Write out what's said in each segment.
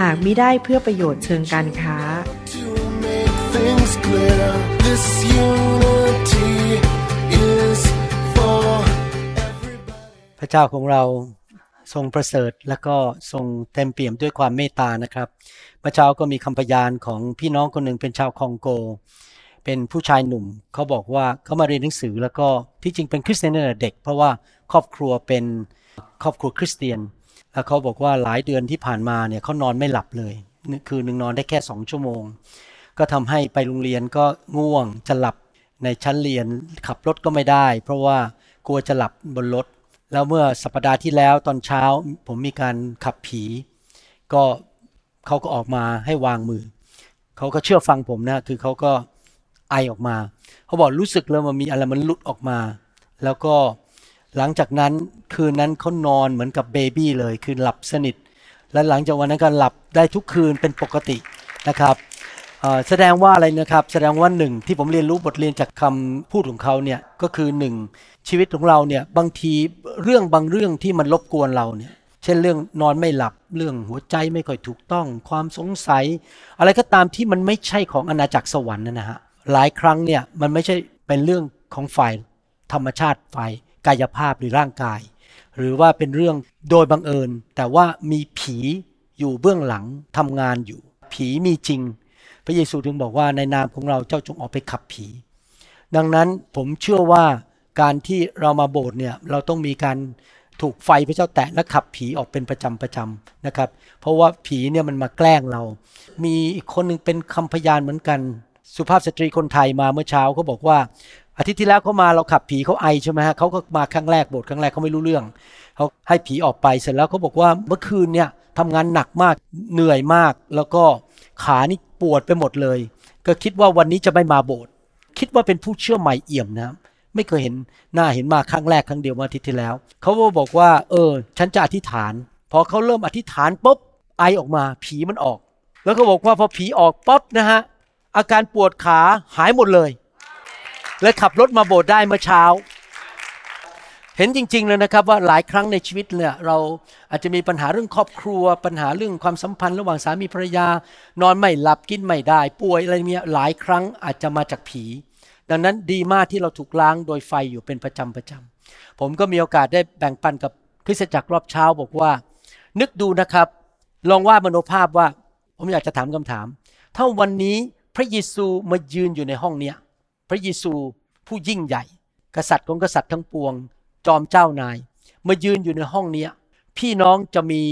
หากมิได้เพื่อประโยชน์เชิงการค้า พระเจ้าของเราทรงประเสริฐและก็ทรงเต็มเปี่ยมด้วยความเมตตานะครับเมื่อเช้าก็มีคำพยานของพี่น้องคนหนึ่งเป็นชาวคองโก เป็นผู้ชายหนุ่มเขาบอกว่าเขามาเรียนหนังสือแล้วก็ที่จริงเป็นคริสเตียนตั้งแต่เด็ก เพราะว่าครอบครัวเป็นครอบครัวคริสเตียน แล้วเขาบอกว่าหลายเดือนที่ผ่านมาเนี่ยเขานอนไม่หลับเลยคือหนึ่งนอนได้แค่สองชั่วโมง ก็ทำให้ไปโรงเรียนก็ง่วงจะหลับในชั้นเรียนขับรถก็ไม่ได้ เพราะว่ากลัวจะหลับบนรถแล้วเมื่อสัปดาห์ที่แล้วตอนเช้าผมมีการขับผี ก็เขาก็ออกมาให้วางมือเขาก็เชื่อฟังผมนะคือเขาก็ไอออกมาเขาบอกรู้สึกเลยมันมีอะไรมันหลุดออกมา แล้วก็หลังจากนั้น คืนนั้นเขานอนเหมือนกับเบบี้เลยคือหลับสนิท และหลังจากวันนั้นก็หลับได้ทุกคืนเป็นปกตินะครับแสดงว่าอะไรนะครับ แสดงว่าหนึ่งที่ผมเรียนรู้บทเรียนจากคำพูดของเขาเนี่ยก็คือหนึ่งชีวิตของเราเนี่ยบางทีเรื่องบางเรื่องที่มันรบกวนเราเนี่ยเช่นเรื่องนอนไม่หลับเรื่องหัวใจไม่ค่อยถูกต้อง ความสงสัย อะไรก็ตามที่มันไม่ใช่ของอาณาจักรสวรรค์นะฮะหลายครั้งเนี่ยมันไม่ใช่เป็นเรื่องของฝ่ายธรรมชาติฝ่ายกายภาพหรือร่างกาย หรือว่าเป็นเรื่องโดยบังเอิญ แต่ว่ามีผีอยู่เบื้องหลังทำงานอยู่ ผีมีจริง พระเยซูถึงบอกว่าในนามของเราเจ้าจงออกไปขับผี ดังนั้นผมเชื่อว่าการที่เรามาโบสถ์เนี่ยเราต้องมีการถูกไฟพระเจ้าแตะและขับผีออกเป็นประจำประจำนะครับ เพราะว่าผีเนี่ยมันมาแกล้งเรา มีอีกคนหนึ่งเป็นคำพยานเหมือนกัน สุภาพสตรีคนไทยมาเมื่อเช้าเขาบอกว่า อาทิตย์ที่แล้วเขามาเราขับผีเขาไอใช่ไหมฮะเขาก็มาครั้งแรกโบสถ์ครั้งแรกเขาไม่รู้เรื่องเขาให้ผีออกไปเสร็จแล้วเขาบอกว่าเมื่อคืนเนี่ยทำงานหนักมากเหนื่อยมาก แล้วก็ขานี่ปวดไปหมดเลย ก็คิดว่าวันนี้จะไม่มาโบสถ์คิดว่าเป็นผู้เชื่อใหม่เอี่ยมนะไม่เคยเห็นหน้าเห็นมาครั้งแรกครั้งเดียวเมื่ออาทิตย์ที่แล้วเขาก็บอกว่า เออ ฉันจะอธิษฐาน พอเขาเริ่มอธิษฐานปุ๊บไอออกมา ผีมันออก แล้วก็บอกว่าพอผีออกปุ๊บนะฮะอาการปวดขาหายหมดเลย และขับรถมาโบสถ์ได้เมื่อเช้า เห็นจริงๆเลยนะครับว่าหลายครั้งในชีวิตเนี่ยเราอาจจะมีปัญหาเรื่องครอบครัว ปัญหาเรื่องความสัมพันธ์ ระหว่างสามีภรรยา นอนไม่หลับกินไม่ได้ ป่วยอะไรเงี้ยหลายครั้งอาจจะมาจากผี ดังนั้นดีมากที่เราถูกล้างโดยไฟอยู่เป็นประจำประจำผมก็มีโอกาสได้แบ่งปันกับคริสตจักรรอบเช้าบอกว่า นึกดูนะครับ ลองวาดมโนภาพว่าผมอยากจะถามคำถาม ถ้าวันนี้พระเยซูมายืนอยู่ในห้องเนี้ย พระเยซูผู้ยิ่งใหญ่ กษัตริย์ของกษัตริย์ทั้งปวง จอมเจ้านายมายืนอยู่ในห้องเนี้ย พี่น้องจะมี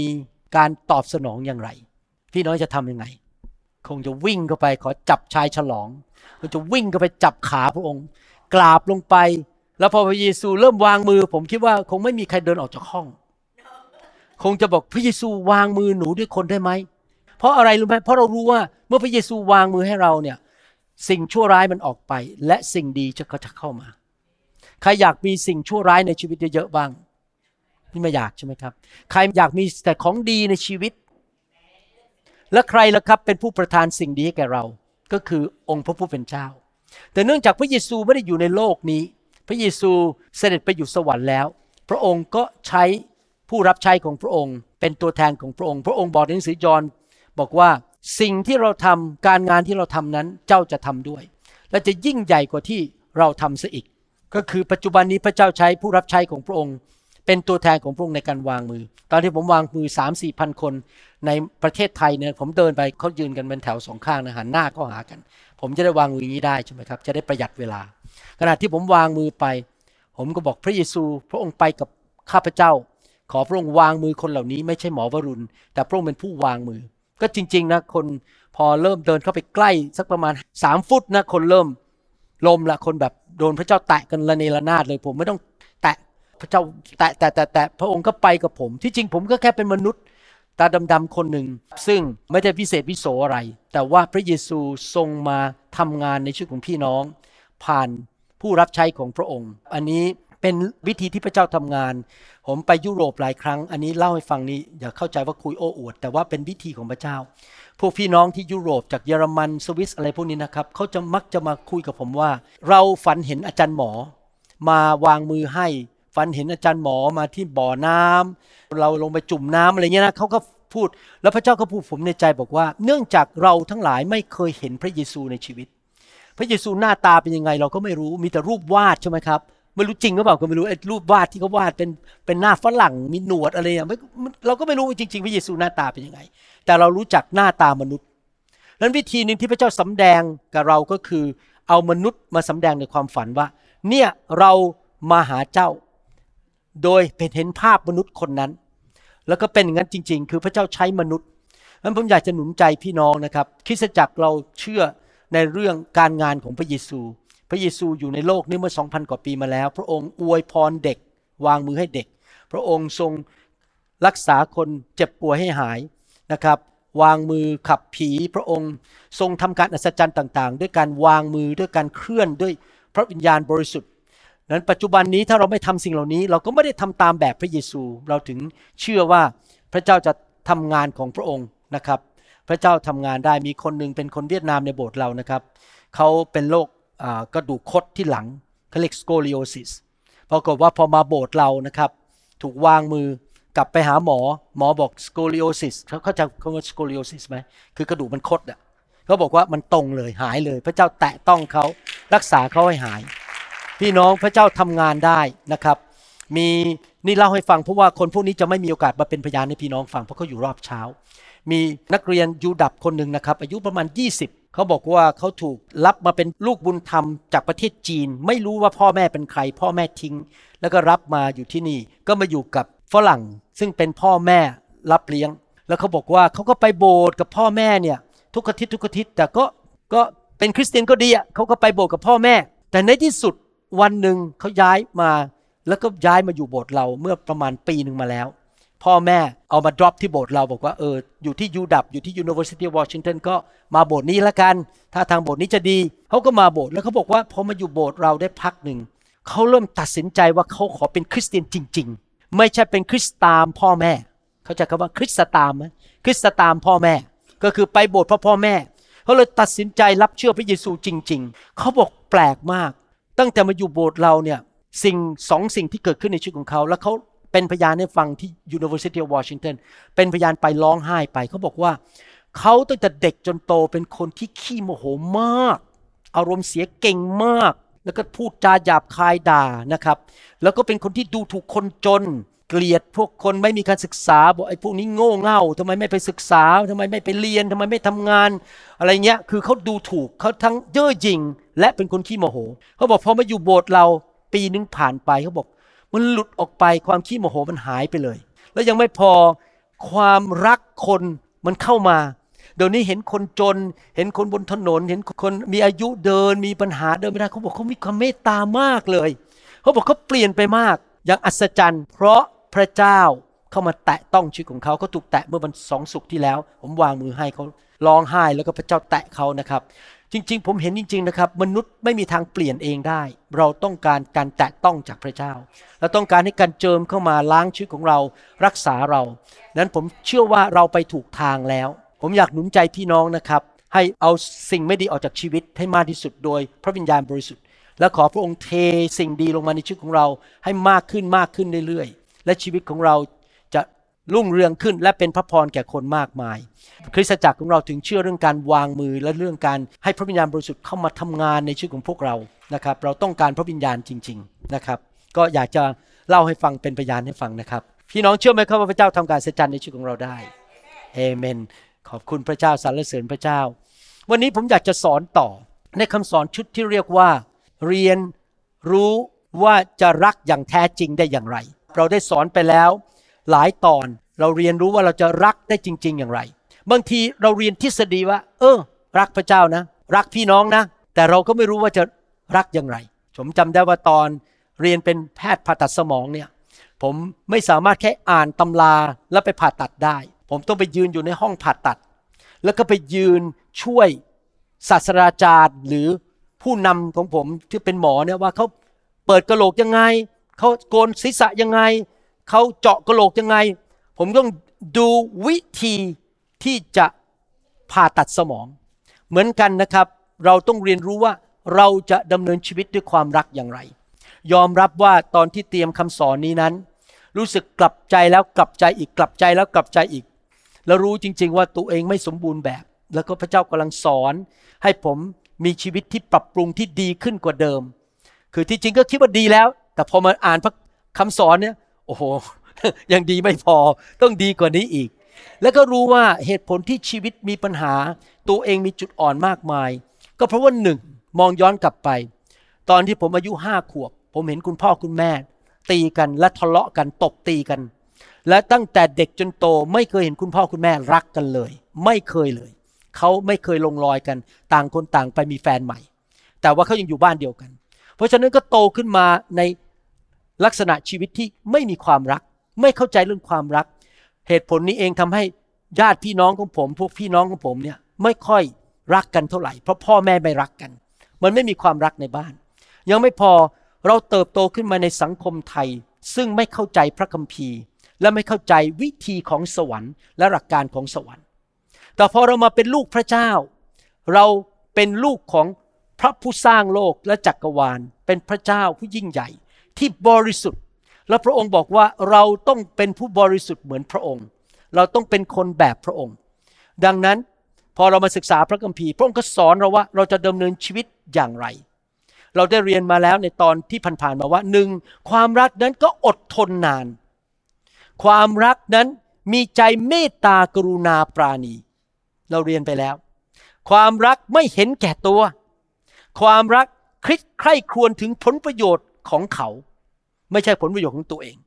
การตอบสนองอย่างไร พี่น้องจะทำยังไง คงจะวิ่งเข้าไปขอจับชายฉลองคงจะวิ่งเข้าไปจับขาพระองค์ กราบลงไป แล้วพอพระเยซูเริ่มวางมือ ผมคิดว่าคงไม่มีใครเดินออกจากห้อง คงจะบอกพระเยซูวางมือหนูด้วยคนได้ไหมเพราะอะไรรู้ไหมเพราะเรารู้ว่าเมื่อพระเยซูวางมือให้เราเนี่ย สิ่งชั่วร้ายมันออกไป และสิ่งดีจะก็จะเข้ามา ใครอยากมีสิ่งชั่วร้ายในชีวิตเยอะๆบ้างนี่ไม่อยากใช่ไหมครับ ใครอยากมีแต่ของดีในชีวิต และใครล่ะครับเป็นผู้ประทานสิ่งดีให้แก่เรา ก็คือองค์พระผู้เป็นเจ้า แต่เนื่องจากพระเยซูไม่ได้อยู่ในโลกนี้ พระเยซูเสด็จไปอยู่สวรรค์แล้ว พระองค์ก็ใช้ผู้รับใช้ของพระองค์ เป็นตัวแทนของพระองค์ พระองค์บอกในหนังสือยอห์นบอกว่า สิ่งที่เราทำการงานที่เราทำนั้นเจ้าจะทำด้วย และจะยิ่งใหญ่กว่าที่เราทำซะอีก ก็คือปัจจุบันนี้พระเจ้าใช้ผู้รับใช้ของพระองค์ เป็นตัวแทนของพระองค์ในการวางมือ ตอนที่ผมวางมือ3 4มสี่พันคน ในประเทศไทยเนี่ยผมเดินไปเขายืนกันเป็นแถวสองข้างนะหันหน้าเข้าหากัน ผมจะได้วางมืออย่างนี้ได้ใช่ไหมครับจะได้ประหยัดเวลา ขณะที่ผมวางมือไป ผมก็บอกพระเยซู พระองค์ไปกับข้าพเจ้า ขอพระองค์วางมือคนเหล่านี้ ไม่ใช่หมอวรุณ แต่พระองค์เป็นผู้วางมือ ก็จริง ๆ นะ คนพอเริ่มเดินเข้าไปใกล้สักประมาณสามฟุตนะ คนเริ่มลมละคนแบบโดนพระเจ้าแตะกันระเนระนาดเลย ผมไม่ต้องแตะพระเจ้าแตะแตะแตะแตะพระองค์ก็ไปกับผม ที่จริงผมก็แค่เป็นมนุษย์ ตาดำๆคนหนึ่ง ซึ่งไม่ได้พิเศษวิโสอะไร แต่ว่าพระเยซูทรงมาทำงานในชีวิตของพี่น้อง ผ่านผู้รับใช้ของพระองค์ อันนี้ เป็นวิธีที่พระเจ้าทำงาน ผมไปยุโรปหลายครั้ง อันนี้เล่าให้ฟังนี้อย่าเข้าใจว่าคุยโอ้อวด แต่ว่าเป็นวิธีของพระเจ้า พวกพี่น้องที่ยุโรปจากเยอรมันสวิสอะไรพวกนี้นะครับเขาจะมักจะมาคุยกับผมว่า เราฝันเห็นอาจารย์หมอ มาวางมือให้ฝันเห็นอาจารย์หมอมาที่บ่อน้ำเราลงไปจุ่มน้ำอะไรเงี้ยนะเขาก็พูด แล้วพระเจ้าก็พูดผมในใจบอกว่า เนื่องจากเราทั้งหลายไม่เคยเห็นพระเยซูในชีวิต พระเยซูหน้าตาเป็นยังไงเราก็ไม่รู้มีแต่รูปวาดใช่ไหมครับ ไม่รู้จริงหรือเปล่าก็ไม่รู้ไอ้รูปวาดที่เขาวาดเป็นเป็นหน้าฝรั่งมีหนวดอะไรอะไม่เราก็ไม่รู้จริง ๆ พระเยซูหน้าตาเป็นยังไง แต่เรารู้จักหน้าตามนุษย์นั้นวิธีหนึ่งที่พระเจ้าสำแดงกับเราก็คือ เอามนุษย์มาสำแดงในความฝันว่า เนี่ยเรามาหาเจ้า โดยเป็นเห็นภาพมนุษย์คนนั้น แล้วก็เป็นอย่างนั้นจริง ๆ คือพระเจ้าใช้มนุษย์นั้นผมอยากจะหนุนใจพี่น้องนะครับคริสตจักรเราเชื่อในเรื่องการงานของพระเยซู พระเยซูอยู่ในโลกนี้เมื่อ 2,000 กว่าปีมาแล้ว พระองค์อวยพรเด็ก วางมือให้เด็ก พระองค์ทรงรักษาคนเจ็บป่วยให้หายนะครับ วางมือขับผีพระองค์ทรงทำการอัศจรรย์ต่าง ๆ ด้วยการวางมือด้วยการเคลื่อนด้วยพระวิญญาณบริสุทธิ์นั้นปัจจุบันนี้ถ้าเราไม่ทำสิ่งเหล่านี้ เราก็ไม่ได้ทำตามแบบพระเยซู เราถึงเชื่อว่าพระเจ้าจะทำงานของพระองค์นะครับ พระเจ้าทำงานได้มีคนหนึ่งเป็นคนเวียดนามในโบสถ์เรานะครับเขาเป็นโรค กระดูกคดที่หลังเขาเรียก scoliosis ปรากฏว่าพอมาโบสถ์เรานะครับ ถูกวางมือกลับไปหาหมอหมอบอก scoliosis เขาเข้าใจคำว่า scoliosis ไหมคือกระดูกมันคดอะเขาบอกว่ามันตรงเลยหายเลย พระเจ้าแตะต้องเขารักษาเขาให้หาย พี่น้องพระเจ้าทำงานได้นะครับ มีนี่เล่าให้ฟังเพราะว่าคนพวกนี้จะไม่มีโอกาสมาเป็นพยานให้พี่น้องฟังเพราะเขาอยู่รอบเช้า มีนักเรียน U-Dub คนหนึ่งนะครับอายุประมาณ 20 เขาบอกว่าเขาถูกรับมาเป็นลูกบุญธรรมจากประเทศจีน ไม่รู้ว่าพ่อแม่เป็นใคร พ่อแม่ทิ้ง แล้วก็รับมาอยู่ที่นี่ ก็มาอยู่กับฝรั่ง ซึ่งเป็นพ่อแม่รับเลี้ยง แล้วเขาบอกว่าเขาก็ไปโบสถ์กับพ่อแม่เนี่ย ทุกอาทิตย์ทุกอาทิตย์แต่ก็ก็เป็นคริสเตียนก็ดีอะเขาก็ไปโบสถ์กับพ่อแม่ แต่ในที่สุดวันหนึ่งเขาย้ายมา แล้วก็ย้ายมาอยู่โบสถ์เราเมื่อประมาณปีหนึ่งมาแล้ว พ่อแม่เอามา drop ที่โบสถ์เราบอกว่าเอออยู่ที่ยูดับอยู่ที่ University of Washington ก็มาโบสถ์นี้ละกัน ถ้าทางโบสถ์นี้จะดีเขาก็มาโบสถ์แล้วเขาบอกว่าพอมาอยู่โบสถ์เราได้พักหนึ่งเขาเริ่มตัดสินใจว่าเขาขอเป็นคริสเตียนจริง ๆ ไม่ใช่เป็นคริสตามพ่อแม่ เขาจะคำว่าคริสตตามไหมคริสตตามพ่อแม่ ก็คือไปโบสถ์เพราะพ่อแม่เขาเลยตัดสินใจรับเชื่อพระเยซูจริง ๆ เขาบอกแปลกมาก ตั้งแต่มาอยู่โบสถ์เราเนี่ยสิ่งสองสิ่งที่เกิดขึ้นในชีวิตของเขาแล้วเขา เป็นพยานให้ฟังที่ University of Washington เป็นพยานไปร้องไห้ไป เขาบอกว่า เขาตั้งแต่เด็กจนโตเป็นคนที่ขี้โมโหมาก อารมณ์เสียเก่งมาก แล้วก็พูดจาหยาบคายด่านะครับ แล้วก็เป็นคนที่ดูถูกคนจน เกลียดพวกคนไม่มีการศึกษาบอกไอ้พวกนี้โง่เง่าทำไมไม่ไปศึกษาทำไมไม่ไปเรียนทำไมไม่ทำงาน อะไรเงี้ยคือเขาดูถูกเขาทั้งเย่อหยิ่งและเป็นคนขี้โมโห เขาบอกพอมาอยู่โบสถ์เราปีนึงผ่านไปเขาบอก มันหลุดออกไปความขี้โมโหมันหายไปเลย แล้วยังไม่พอความรักคนมันเข้ามา เดี๋ยวนี้เห็นคนจน เห็นคนบนถนน เห็นคนมีอายุเดินมีปัญหาเดินไม่ได้เขาบอกเขามีความเมตตามากเลยเขาบอกเขาเปลี่ยนไปมากอย่างอัศจรรย์ เพราะพระเจ้าเข้ามาแตะต้องชีวิตของเขาเขาถูกแตะเมื่อวันสองสุกที่แล้ว ผมวางมือให้เขาร้องไห้แล้วก็พระเจ้าแตะเขานะครับ จริงๆ ผมเห็นจริง ๆ นะครับ มนุษย์ไม่มีทางเปลี่ยนเองได้ เราต้องการการแตะต้องจากพระเจ้า เราต้องการให้การเจิมเข้ามาล้างชีวิตของเรารักษาเรา นั้นผมเชื่อว่าเราไปถูกทางแล้ว ผมอยากหนุนใจพี่น้องนะครับ ให้เอาสิ่งไม่ดีออกจากชีวิตให้มากที่สุดโดยพระวิญญาณบริสุทธิ์ และขอพระองค์เทสิ่งดีลงมาในชีวิตของเราให้มากขึ้นมากขึ้นเรื่อยๆ และชีวิตของเรา รุ่งเรืองขึ้นและเป็นพระพรแก่คนมากมาย คริสตจักรของเราถึงเชื่อเรื่องการวางมือและเรื่องการให้พระวิญญาณบริสุทธิ์เข้ามาทำงานในชีวิตของพวกเรานะครับ เราต้องการพระวิญญาณจริง ๆนะครับ ก็อยากจะเล่าให้ฟังเป็นพยานให้ฟังนะครับ พี่น้องเชื่อไหมครับว่าพระเจ้าทำการเสจันในชีวิตของเราได้เอเมน ขอบคุณพระเจ้าสรรเสริญพระเจ้า วันนี้ผมอยากจะสอนต่อในคำสอนชุดที่เรียกว่า เรียนรู้ว่าจะรักอย่างแท้จริงได้อย่างไร เราได้สอนไปแล้ว หลายตอนเราเรียนรู้ว่าเราจะรักได้จริง ๆ อย่างไร บางทีเราเรียนทฤษฎีว่า เออ รักพระเจ้านะ รักพี่น้องนะ แต่เราก็ไม่รู้ว่าจะรักอย่างไร ผมจำได้ว่าตอนเรียนเป็นแพทย์ผ่าตัดสมองเนี่ย ผมไม่สามารถแค่อ่านตำราแล้วไปผ่าตัดได้ ผมต้องไปยืนอยู่ในห้องผ่าตัด แล้วก็ไปยืนช่วยศาสตราจารย์หรือผู้นำของผมที่เป็นหมอเนี่ยว่าเขาเปิดกระโหลกยังไงเขาโกนศีรษะยังไง เขาเจาะกระโหลกยังไง ผมต้องดูวิธีที่จะผ่าตัดสมอง เหมือนกันนะครับ เราต้องเรียนรู้ว่าเราจะดำเนินชีวิตด้วยความรักอย่างไร ยอมรับว่าตอนที่เตรียมคำสอนนี้นั้น รู้สึกกลับใจแล้วกลับใจอีกกลับใจแล้วกลับใจอีก แล้วรู้จริง ๆ ว่าตัวเองไม่สมบูรณ์แบบ แล้วก็พระเจ้ากำลังสอน ให้ผมมีชีวิตที่ปรับปรุงที่ดีขึ้นกว่าเดิม คือที่จริงก็คิดว่าดีแล้ว แต่พอมาอ่านพระคำสอนเนี่ย โอ้โหยังดีไม่พอต้องดีกว่านี้อีก แล้วก็รู้ว่าเหตุผลที่ชีวิตมีปัญหา ตัวเองมีจุดอ่อนมากมาย ก็เพราะว่าหนึ่งมองย้อนกลับไป ตอนที่ผมอายุห้าขวบ ผมเห็นคุณพ่อคุณแม่ ตีกันและทะเลาะกันตบตีกัน และตั้งแต่เด็กจนโตไม่เคยเห็นคุณพ่อคุณแม่รักกันเลย ไม่เคยเลยเขาไม่เคยลงรอยกัน ต่างคนต่างไปมีแฟนใหม่ แต่ว่าเขายังอยู่บ้านเดียวกัน เพราะฉะนั้นก็โตขึ้นมาใน ลักษณะชีวิตที่ไม่มีความรัก ไม่เข้าใจเรื่องความรัก เหตุผลนี้เองทำให้ญาติพี่น้องของผม พวกพี่น้องของผมเนี่ยไม่ค่อยรักกันเท่าไหร่ เพราะพ่อแม่ไม่รักกัน มันไม่มีความรักในบ้าน ยังไม่พอเราเติบโตขึ้นมาในสังคมไทย ซึ่งไม่เข้าใจพระคัมภีร์ และไม่เข้าใจวิธีของสวรรค์ และหลักการของสวรรค์ แต่พอเรามาเป็นลูกพระเจ้า เราเป็นลูกของพระผู้สร้างโลกและจักรวาล เป็นพระเจ้าผู้ยิ่งใหญ่ ที่บริสุทธิ์ และพระองค์บอกว่าเราต้องเป็นผู้บริสุทธิ์เหมือนพระองค์ เราต้องเป็นคนแบบพระองค์ ดังนั้นพอเรามาศึกษาพระคัมภีร์ พระองค์ก็สอนเราว่าเราจะดำเนินชีวิตอย่างไร เราได้เรียนมาแล้วในตอนที่ผ่านๆมาว่าหนึ่งความรักนั้นก็อดทนนาน ความรักนั้นมีใจเมตตากรุณาปราณี เราเรียนไปแล้ว ความรักไม่เห็นแก่ตัว ความรักคิดใคร่ครวญถึงผลประโยชน์ ของเขา ไม่ใช่ผลประโยชน์ของตัวเอง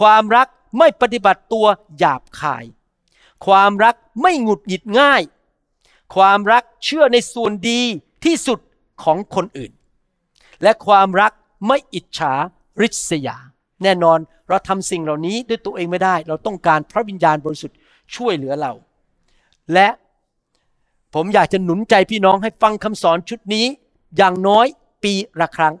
ความรักไม่ปฏิบัติตัวหยาบคาย ความรักไม่หงุดหงิดง่าย ความรักเชื่อในส่วนดีที่สุดของคนอื่น และความรักไม่อิจฉาริษยา แน่นอนเราทำสิ่งเหล่านี้ด้วยตัวเองไม่ได้ เราต้องการพระวิญญาณบริสุทธิ์ช่วยเหลือเรา และผมอยากจะหนุนใจพี่น้องให้ฟังคำสอนชุดนี้อย่างน้อยปีละครั้ง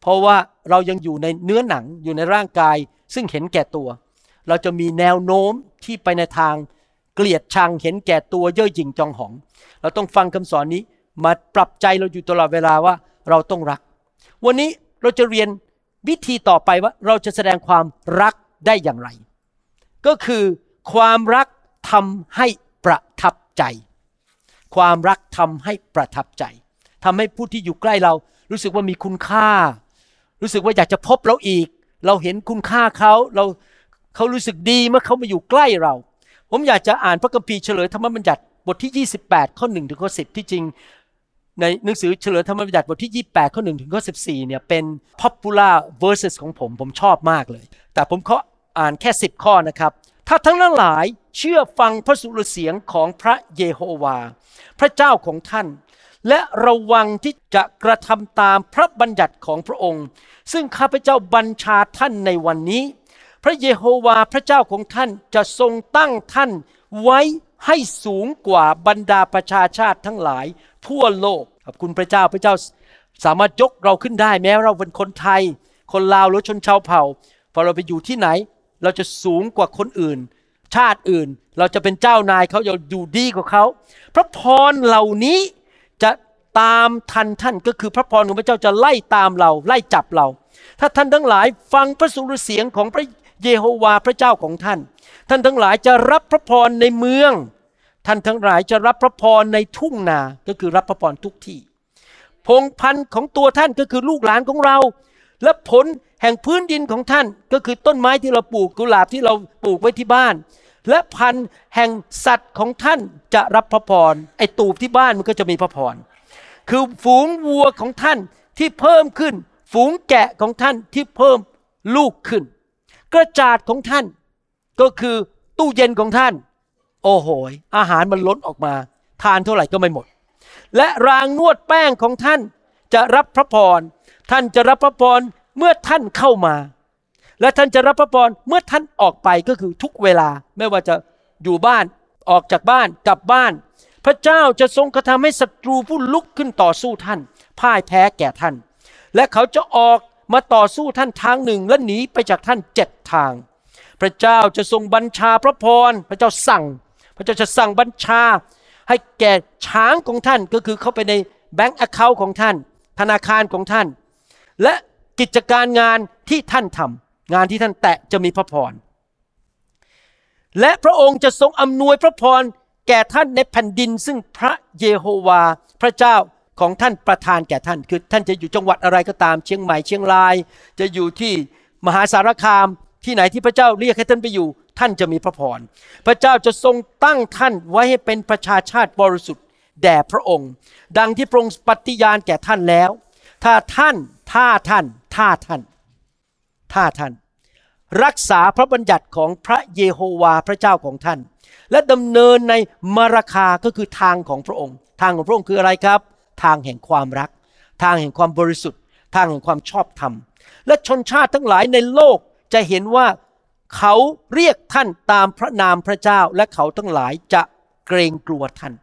เพราะว่าเรายังอยู่ในเนื้อหนังอยู่ในร่างกาย ซึ่งเห็นแก่ตัว เราจะมีแนวโน้มที่ไปในทางเกลียดชังเห็นแก่ตัวเย่อหยิ่งจองหอง เราต้องฟังคำสอนนี้มาปรับใจเราอยู่ตลอดเวลาว่าเราต้องรัก วันนี้เราจะเรียนวิธีต่อไปว่าเราจะแสดงความรักได้อย่างไร ก็คือความรักทำให้ประทับใจ ความรักทำให้ประทับใจทำให้ผู้ที่อยู่ใกล้เรารู้สึกว่ามีคุณค่า รู้สึกว่าอยากจะพบเราอีก เราเห็นคุณค่าเขาเราเขารู้สึกดีเมื่อเขามาอยู่ใกล้เรา ผมอยากจะอ่านพระคัมภีร์เฉลยธรรมบัญญัติบทที่ 28 ข้อ1ถึงข้อ10 ที่จริง ในหนังสือเฉลยธรรมบัญญัติบทที่ 28 ข้อ1ถึงข้อ14เนี่ยเป็น popular verses ของผมผมชอบมากเลย แต่ผมขออ่านแค่ 10 ข้อนะครับถ้าทั้งหลายเชื่อฟังพระสุรเสียงของพระเยโฮวา พระเจ้าของท่าน และระวังที่จะกระทำตามพระบัญญัติของพระองค์ ซึ่งข้าพเจ้าบัญชาท่านในวันนี้ พระเยโฮวาพระเจ้าของท่านจะทรงตั้งท่านไว้ให้สูงกว่าบรรดาประชาชาติทั้งหลายทั่วโลกขอบคุณพระเจ้าพระเจ้าสามารถยกเราขึ้นได้แม้เราเป็นคนไทย คนลาวหรือชนชาวเผ่าพอเราไปอยู่ที่ไหน เราจะสูงกว่าคนอื่น ชาติอื่น เราจะเป็นเจ้านายเขาเราอยู่ดีกว่าเขาพระพรเหล่านี้ ตามทันท่านก็คือพระพรของพระเจ้าจะไล่ตามเราไล่จับเรา ถ้าท่านทั้งหลายฟังพระสุรเสียงของพระเยโฮวาพระเจ้าของท่าน ท่านทั้งหลายจะรับพระพรในเมือง ท่านทั้งหลายจะรับพระพรในทุ่งนาก็คือรับพระพรทุกที่ พงพันธุ์ของตัวท่านก็คือลูกหลานของเรา และผลแห่งพื้นดินของท่านก็คือต้นไม้ที่เราปลูกกุหลาบที่เราปลูกไว้ที่บ้าน และพันธุ์แห่งสัตว์ของท่านจะรับพระพรไอตูบที่บ้านมันก็จะมีพระพร คือฝูงวัวของท่านที่เพิ่มขึ้น ฝูงแกะของท่านที่เพิ่มลูกขึ้น กระจาดของท่าน ก็คือตู้เย็นของท่าน โอ้โหยอาหารมันล้นออกมา ทานเท่าไหร่ก็ไม่หมด และรางนวดแป้งของท่านจะรับพระพร ท่านจะรับพระพรเมื่อท่านเข้ามา และท่านจะรับพระพรเมื่อท่านออกไปก็คือทุกเวลาไม่ว่าจะอยู่บ้านออกจากบ้านกลับบ้าน พระเจ้าจะทรงกระทำให้ศัตรูผู้ลุกขึ้นต่อสู้ท่าน พ่ายแพ้แก่ท่าน และเขาจะออกมาต่อสู้ท่านทางหนึ่งและหนีไปจากท่านเจ็ดทาง พระเจ้าจะทรงบัญชาพระพร พระเจ้าสั่ง พระเจ้าจะสั่งบัญชา ให้แก่ช้างของท่านก็คือเข้าไปในแบงก์แอคเคาท์ของท่าน ธนาคารของท่าน และกิจการงานที่ท่านทำงานที่ท่านแตะจะมีพระพรและพระองค์จะทรงอำนวยพระพร แก่ท่านในแผ่นดินซึ่งพระเยโฮวา พระเจ้าของท่านประทานแก่ท่าน คือท่านจะอยู่จังหวัดอะไรก็ตาม เชียงใหม่เชียงราย จะอยู่ที่มหาสารคามที่ไหนที่พระเจ้าเรียกให้ท่านไปอยู่ ท่านจะมีพระพร พระเจ้าจะทรงตั้งท่านไว้ให้เป็นประชาชาติบริสุทธิ์แด่พระองค์ ดังที่พระองค์ปฏิญาณแก่ท่านแล้ว ถ้าท่านถ้าท่านถ้าท่านถ้าท่าน รักษาพระบัญญัติของพระเยโฮวาพระเจ้าของท่าน และดำเนินในมาราคาก็คือทางของพระองค์ ทางของพระองค์คืออะไรครับ ทางแห่งความรัก ทางแห่งความบริสุทธิ์ ทางแห่งความชอบธรรม และชนชาติทั้งหลายในโลกจะเห็นว่าเขาเรียกท่านตามพระนามพระเจ้าและเขาทั้งหลายจะเกรงกลัวท่าน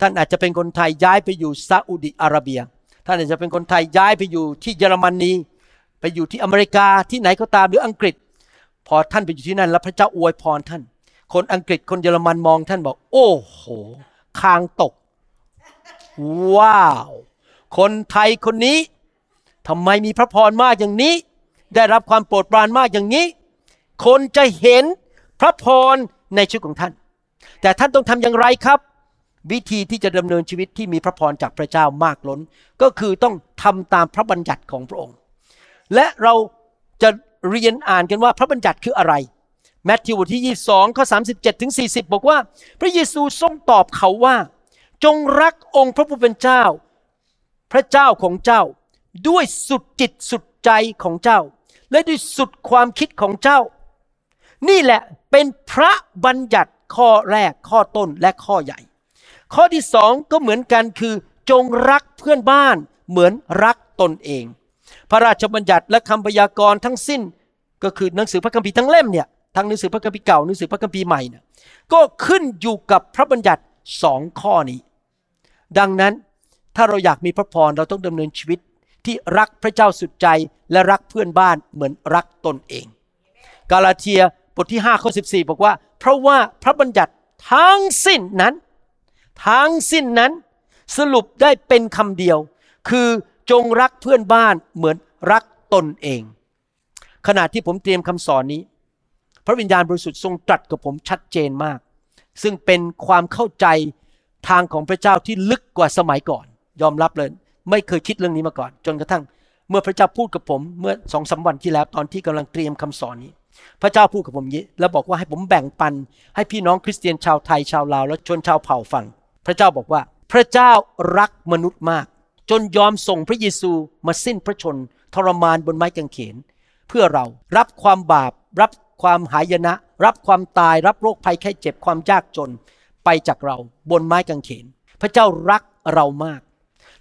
ท่านอาจจะเป็นคนไทยย้ายไปอยู่ซาอุดิอาระเบีย ท่านอาจจะเป็นคนไทยย้ายไปอยู่ที่เยอรมนีไปอยู่ที่อเมริกาที่ไหนก็ตามหรืออังกฤษ พอท่านไปอยู่ที่นั่นแล้วพระเจ้าอวยพรท่าน คนอังกฤษคนเยอรมันมองท่านบอก โอ้โห คางตก ว้าว คนไทยคนนี้ทำไมมีพระพรมากอย่างนี้ ได้รับความโปรดปรานมากอย่างนี้ คนจะเห็นพระพรในชีวิตของท่าน แต่ท่านต้องทำอย่างไรครับ วิธีที่จะดำเนินชีวิตที่มีพระพรจากพระเจ้ามากล้น ก็คือต้องทำตามพระบัญญัติของพระองค์ และเราจะเรียนอ่านกันว่าพระบัญญัติคืออะไร แมทธิวบทที่ 22 ข้อ 37 ถึง 40 บอกว่า พระเยซูทรงตอบเขาว่า จงรักองค์พระผู้เป็นเจ้า พระเจ้าของเจ้า ด้วยสุดจิตสุดใจของเจ้า และด้วยสุดความคิดของเจ้า นี่แหละเป็นพระบัญญัติข้อแรกข้อต้นและข้อใหญ่ ข้อที่สองก็เหมือนกันคือ จงรักเพื่อนบ้านเหมือนรักตนเอง พระราชบัญญัติและคำพยากรณ์ทั้งสิ้น ก็คือหนังสือพระคัมภีร์ทั้งเล่มเนี่ย ทั้งหนังสือพระคัมภีร์เก่าหนังสือพระคัมภีร์ใหม่เนี่ยก็ขึ้นอยู่กับพระบัญญัติสองข้อนี้ ดังนั้นถ้าเราอยากมีพระพรเราต้องดำเนินชีวิตที่รักพระเจ้าสุดใจและรักเพื่อนบ้านเหมือนรักตนเอง กาลาเทียบทที่5ข้อ14 บอกว่า เพราะว่าพระบัญญัติทั้งสิ้นนั้น ทั้งสิ้นนั้นสรุปได้เป็นคำเดียว คือจงรักเพื่อนบ้านเหมือนรักตนเอง ขณะที่ผมเตรียมคำสอนนี้ พระวิญญาณบริสุทธิ์ทรงตรัสกับผมชัดเจนมาก ซึ่งเป็นความเข้าใจทางของพระเจ้าที่ลึกกว่าสมัยก่อน ยอมรับเลย ไม่เคยคิดเรื่องนี้มาก่อน จนกระทั่งเมื่อพระเจ้าพูดกับผมเมื่อสองสาวันที่แล้วตอนที่กำลังเตรียมคำสอนนี้ พระเจ้าพูดกับผมยี้แล้วบอกว่าให้ผมแบ่งปัน ให้พี่น้องคริสเตียนชาวไทยชาวลาวและชนชาวเผ่าฟัง พระเจ้าบอกว่า พระเจ้ารักมนุษย์มาก จนยอมส่งพระเยซูมาสิ้นพระชนทรมานบนไม้กางเขน เพื่อเรารับความบาปรับ ความหายนะ รับความตายรับโรคภัยไข้เจ็บความยากจนไปจากเราบนไม้กางเขน พระเจ้ารักเรามาก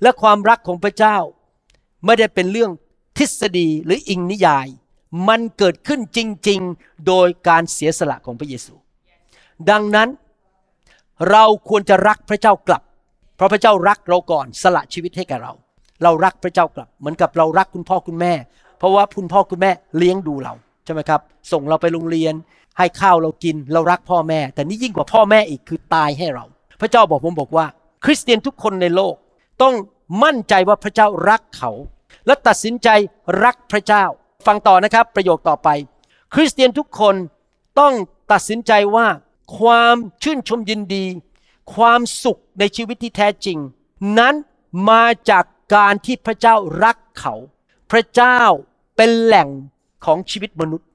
และความรักของพระเจ้า ไม่ได้เป็นเรื่องทฤษฎีหรืออิงนิยาย มันเกิดขึ้นจริง ๆ โดยการเสียสละของพระเยซู ดังนั้นเราควรจะรักพระเจ้ากลับ เพราะพระเจ้ารักเราก่อนสละชีวิตให้แก่เรา เรารักพระเจ้ากลับ เหมือนกับเรารักคุณพ่อคุณแม่ เพราะว่าคุณพ่อคุณแม่เลี้ยงดูเรา ช่ไหมครับส่งเราไปโรงเรียน ให้ข้าวเรากินเรารักพ่อแม่ แต่นี่ยิ่งกว่าพ่อแม่อีกคือตายให้เรา พระเจ้าบอกผมบอกว่า คริสเตียนทุกคนในโลก ต้องมั่นใจว่าพระเจ้ารักเขา และตัดสินใจรักพระเจ้า ฟังต่อนะครับประโยคต่อไป คริสเตียนทุกคนต้องตัดสินใจว่าความชื่นชมยินดี ความสุขในชีวิตที่แท้จริง นั้นมาจากการที่พระเจ้ารักเขา พระเจ้าเป็นแหล่ง ของชีวิตมนุษย์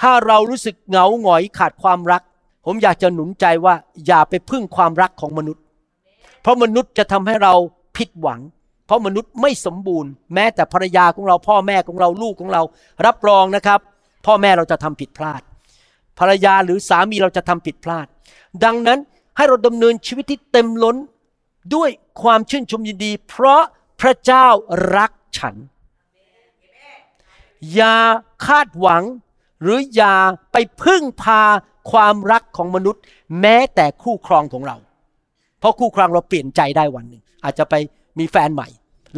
ถ้าเรารู้สึกเหงาหงอยขาดความรัก ผมอยากจะหนุนใจว่าอย่าไปพึ่งความรักของมนุษย์ เพราะมนุษย์จะทำให้เราผิดหวัง เพราะมนุษย์ไม่สมบูรณ์ แม้แต่ภรรยาของเราพ่อแม่ของเราลูกของเรา รับรองนะครับ พ่อแม่เราจะทำผิดพลาด ภรรยาหรือสามีเราจะทำผิดพลาด ดังนั้นให้เราดำเนินชีวิตที่เต็มล้นด้วยความชื่นชมยินดี เพราะพระเจ้ารักฉัน อย่าคาดหวัง หรืออย่าไปพึ่งพาความรักของมนุษย์ แม้แต่คู่ครองของเรา เพราะคู่ครองเราเปลี่ยนใจได้วันหนึ่งอาจจะไปมีแฟนใหม่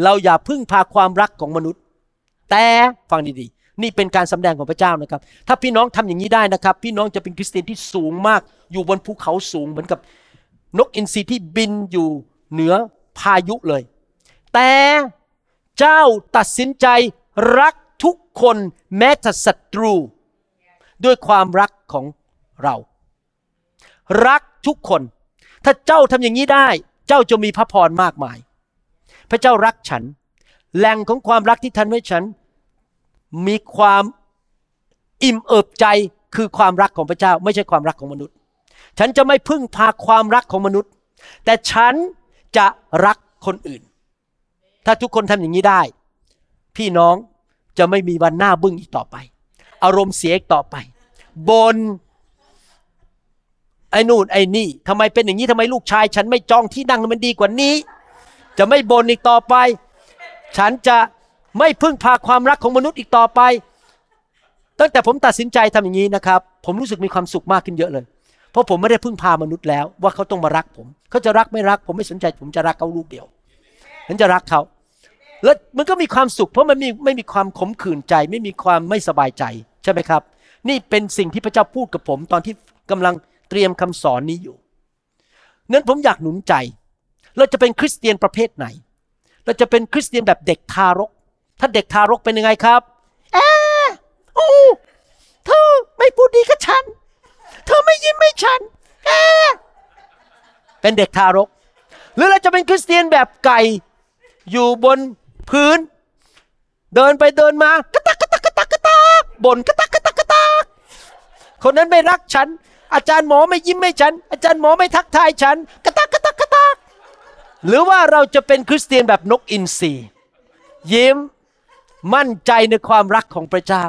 เราอย่าพึ่งพาความรักของมนุษย์ แต่ฟังดีๆ นี่เป็นการสำแดงของพระเจ้านะครับ ถ้าพี่น้องทำอย่างนี้ได้นะครับ พี่น้องจะเป็นคริสเตียนที่สูงมาก อยู่บนภูเขาสูงเหมือนกับนกอินทรีที่บินอยู่เหนือพายุเลย แต่เจ้าตัดสินใจรัก คนแม้แต่ศัตรู ด้วยความรักของเรา รักทุกคน ถ้าเจ้าทำอย่างนี้ได้ เจ้าจะมีพระพรมากมาย พระเจ้ารักฉัน แหล่งของความรักที่ท่านให้ฉัน มีความอิ่มเอิบใจคือความรักของพระเจ้า ไม่ใช่ความรักของมนุษย์ ฉันจะไม่พึ่งพาความรักของมนุษย์ แต่ฉันจะรักคนอื่น ถ้าทุกคนทำอย่างนี้ได้ พี่น้อง จะไม่มีวันหน้าบึ้งอีกต่อไป อารมณ์เสียอีกต่อไปบนไอ้นู่นไอ้นี่ทำไมเป็นอย่างนี้ทำไมลูกชาย ฉันไม่จองที่นั่งมันดีกว่านี้ จะไม่บนอีกต่อไป ฉันจะไม่พึ่งพาความรักของมนุษย์อีกต่อไป ตั้งแต่ผมตัดสินใจทำอย่างนี้นะครับ ผมรู้สึกมีความสุขมากขึ้นเยอะเลย เพราะผมไม่ได้พึ่งพามนุษย์แล้ว ว่าเขาต้องมารักผม เขาจะรักไม่รัก ผมไม่สนใจ ผมจะรักเขาลูกเดียวฉันจะรักเขา แล้วมันก็มีความสุข เพราะมันมีไม่มีความขมขื่นใจ ไม่มีความไม่สบายใจใช่ไหมครับ นี่เป็นสิ่งที่พระเจ้าพูดกับผมตอนที่กำลังเตรียมคำสอนนี้อยู่นั้นผมอยากหนุนใจ เราจะเป็นคริสเตียนประเภทไหน เราจะเป็นคริสเตียนแบบเด็กทารก ถ้าเด็กทารกเป็นยังไงครับแอะโอ้เธอไม่พูดดีกับฉัน เธอไม่ยิ้มให้ฉันแอะเป็นเด็กทารก หรือเราจะเป็นคริสเตียนแบบไก่อยู่บน พื้น เดินไปเดินมากระตักกระตักกระตักกระตักบ่นกระตักกระตักกระตักคนนั้นไม่รักฉัน อาจารย์หมอไม่ยิ้มให้ฉัน อาจารย์หมอไม่ทักทายฉันกระตักกระตักกระตักหรือว่าเราจะเป็นคริสเตียนแบบนกอินทรียิ้มมั่นใจในความรักของพระเจ้า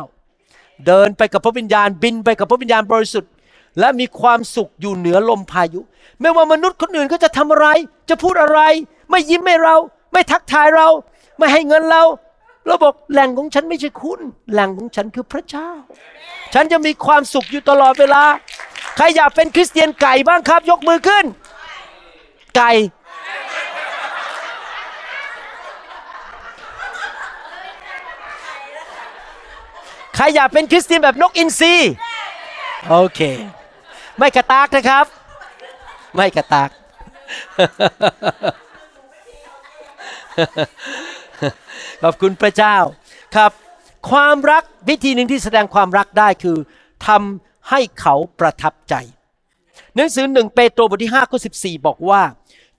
เดินไปกับพระวิญญาณบินไปกับพระวิญญาณบริสุทธิ์ และมีความสุขอยู่เหนือลมพายุ ไม่ว่ามนุษย์คนอื่นก็จะทำอะไร จะพูดอะไร ไม่ยิ้มให้เรา ไม่ทักทายเรา ไม่ให้เงินเราเราบอกแหล่งของฉันไม่ใช่คุณ แหล่งของฉันคือพระเจ้า ฉันจะมีความสุขอยู่ตลอดเวลา ใครอยากเป็นคริสเตียนไก่บ้างครับ ยกมือขึ้น ไก่ ใครอยากเป็นคริสเตียนแบบนกอินทรีโอเค ไม่กระตากนะครับ ไม่กระตาก ขอบคุณพระเจ้าครับ ความรักวิธีหนึ่งที่แสดงความรักได้คือทำให้เขาประทับใจ หนังสือหนึ่งเปโตรบทที่5ข้อ14 บอกว่า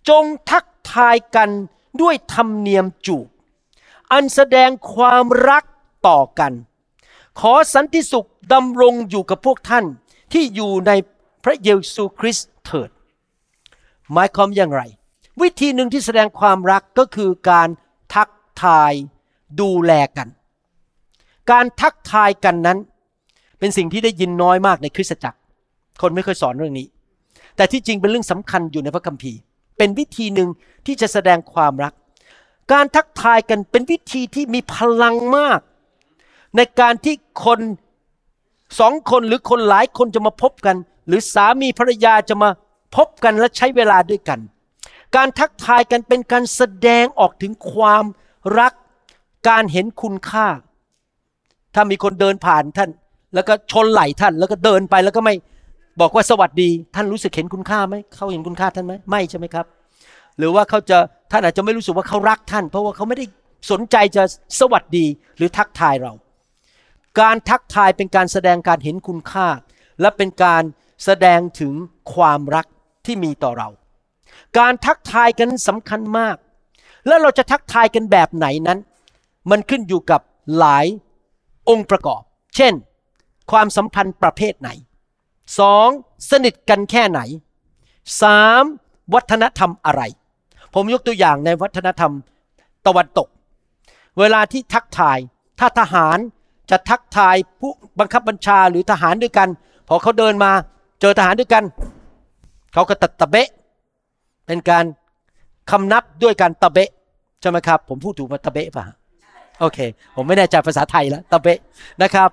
จงทักทายกันด้วยธรรมเนียมจูบ อันแสดงความรักต่อกัน ขอสันติสุขดำรงอยู่กับพวกท่านที่อยู่ในพระเยซูคริสต์เถิด หมายความอย่างไร วิธีหนึ่งที่แสดงความรักก็คือการ ทายดูแลกัน การทักทายกันนั้น เป็นสิ่งที่ได้ยินน้อยมากในคริสตจักร คนไม่เคยสอนเรื่องนี้ แต่ที่จริงเป็นเรื่องสำคัญอยู่ในพระคัมภีร์ เป็นวิธีหนึ่งที่จะแสดงความรัก การทักทายกันเป็นวิธีที่มีพลังมาก ในการที่คนสองคนหรือคนหลายคนจะมาพบกัน หรือสามีภรรยาจะมาพบกันและใช้เวลาด้วยกัน การทักทายกันเป็นการแสดงออกถึงความ รักการเห็นคุณค่า ถ้ามีคนเดินผ่านท่าน แล้วก็ชนไหล่ท่าน แล้วก็เดินไปแล้วก็ไม่บอกว่าสวัสดี ท่านรู้สึกเห็นคุณค่าไหมเขาเห็นคุณค่าท่านไหมไม่ใช่ไหมครับ หรือว่าเขาจะท่านอาจจะไม่รู้สึกว่าเขารักท่าน เพราะว่าเขาไม่ได้สนใจจะสวัสดีหรือทักทายเรา การทักทายเป็นการแสดงการเห็นคุณค่า และเป็นการแสดงถึงความรักที่มีต่อเรา การทักทายกันสำคัญมาก แล้วเราจะทักทายกันแบบไหนนั้น มันขึ้นอยู่กับหลายองค์ประกอบ เช่น ความสัมพันธ์ประเภทไหนสองสนิทกันแค่ไหนสามวัฒนธรรมอะไร ผมยกตัวอย่างในวัฒนธรรมตะวันตก เวลาที่ทักทาย ถ้าทหารจะทักทายผู้บังคับบัญชาหรือทหารด้วยกัน พอเขาเดินมาเจอทหารด้วยกัน เขาก็ตัดตะเบะ เป็นการคำนับด้วยการตะเบะ ใช่ไหมครับ ผมพูดถูกมาตะเบะป่ะโอเค ผมไม่แน่ใจภาษาไทยแล้วตะเบะนะครับ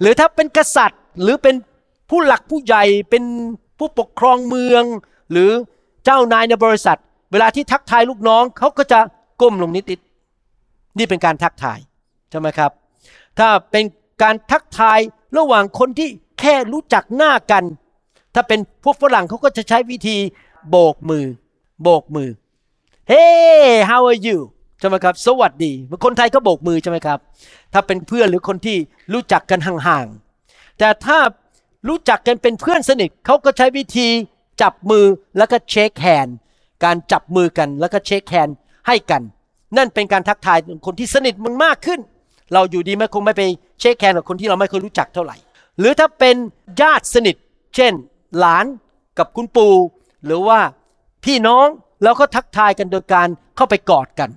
หรือถ้าเป็นกษัตริย์หรือเป็นผู้หลักผู้ใหญ่เป็นผู้ปกครองเมือง หรือเจ้านายในบริษัท เวลาที่ทักทายลูกน้องเขาก็จะก้มลงนิดๆนี่เป็นการทักทายใช่ไหมครับ ถ้าเป็นการทักทายระหว่างคนที่แค่รู้จักหน้ากัน ถ้าเป็นพวกฝรั่งเขาก็จะใช้วิธีโบกมือ โบกมือ Hey how are you ใช่ไหมครับ สวัสดีคนไทยก็โบกมือใช่ไหมครับ ถ้าเป็นเพื่อนหรือคนที่รู้จักกันห่างๆ แต่ถ้ารู้จักกันเป็นเพื่อนสนิทเขาก็ใช้วิธีจับมือแล้วก็ shake hand การจับมือกันแล้วก็ shake handให้กัน นั่นเป็นการทักทายคนที่สนิทมันมากขึ้น เราอยู่ดีไม่คงไม่ไปเช็คแฮนด์กับคนที่เราไม่เคยรู้จักเท่าไหร่ หรือถ้าเป็นญาติสนิท เช่น หลานกับคุณปู่หรือว่าพี่น้อง เราก็ทักทายกันโดยการเข้าไปกอดกัน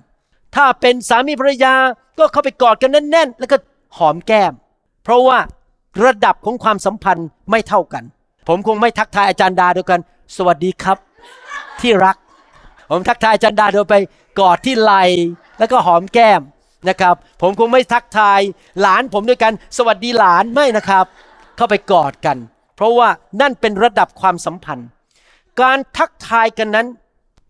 ถ้าเป็นสามีภรรยาก็เข้าไปกอดกันแน่นๆ แล้วก็หอมแก้ม เพราะว่าระดับของความสัมพันธ์ไม่เท่ากัน ผมคงไม่ทักทายอาจารย์ดาโดยกัน สวัสดีครับ ที่รัก ผมทักทายอาจารย์ดาโดยไปกอดที่ไหลแล้วก็หอมแก้มนะครับ ผมคงไม่ทักทายหลานผมด้วยกัน สวัสดีหลานไม่นะครับ เข้าไปกอดกัน เพราะว่านั่นเป็นระดับความสัมพันธ์ การทักทายกันนั้น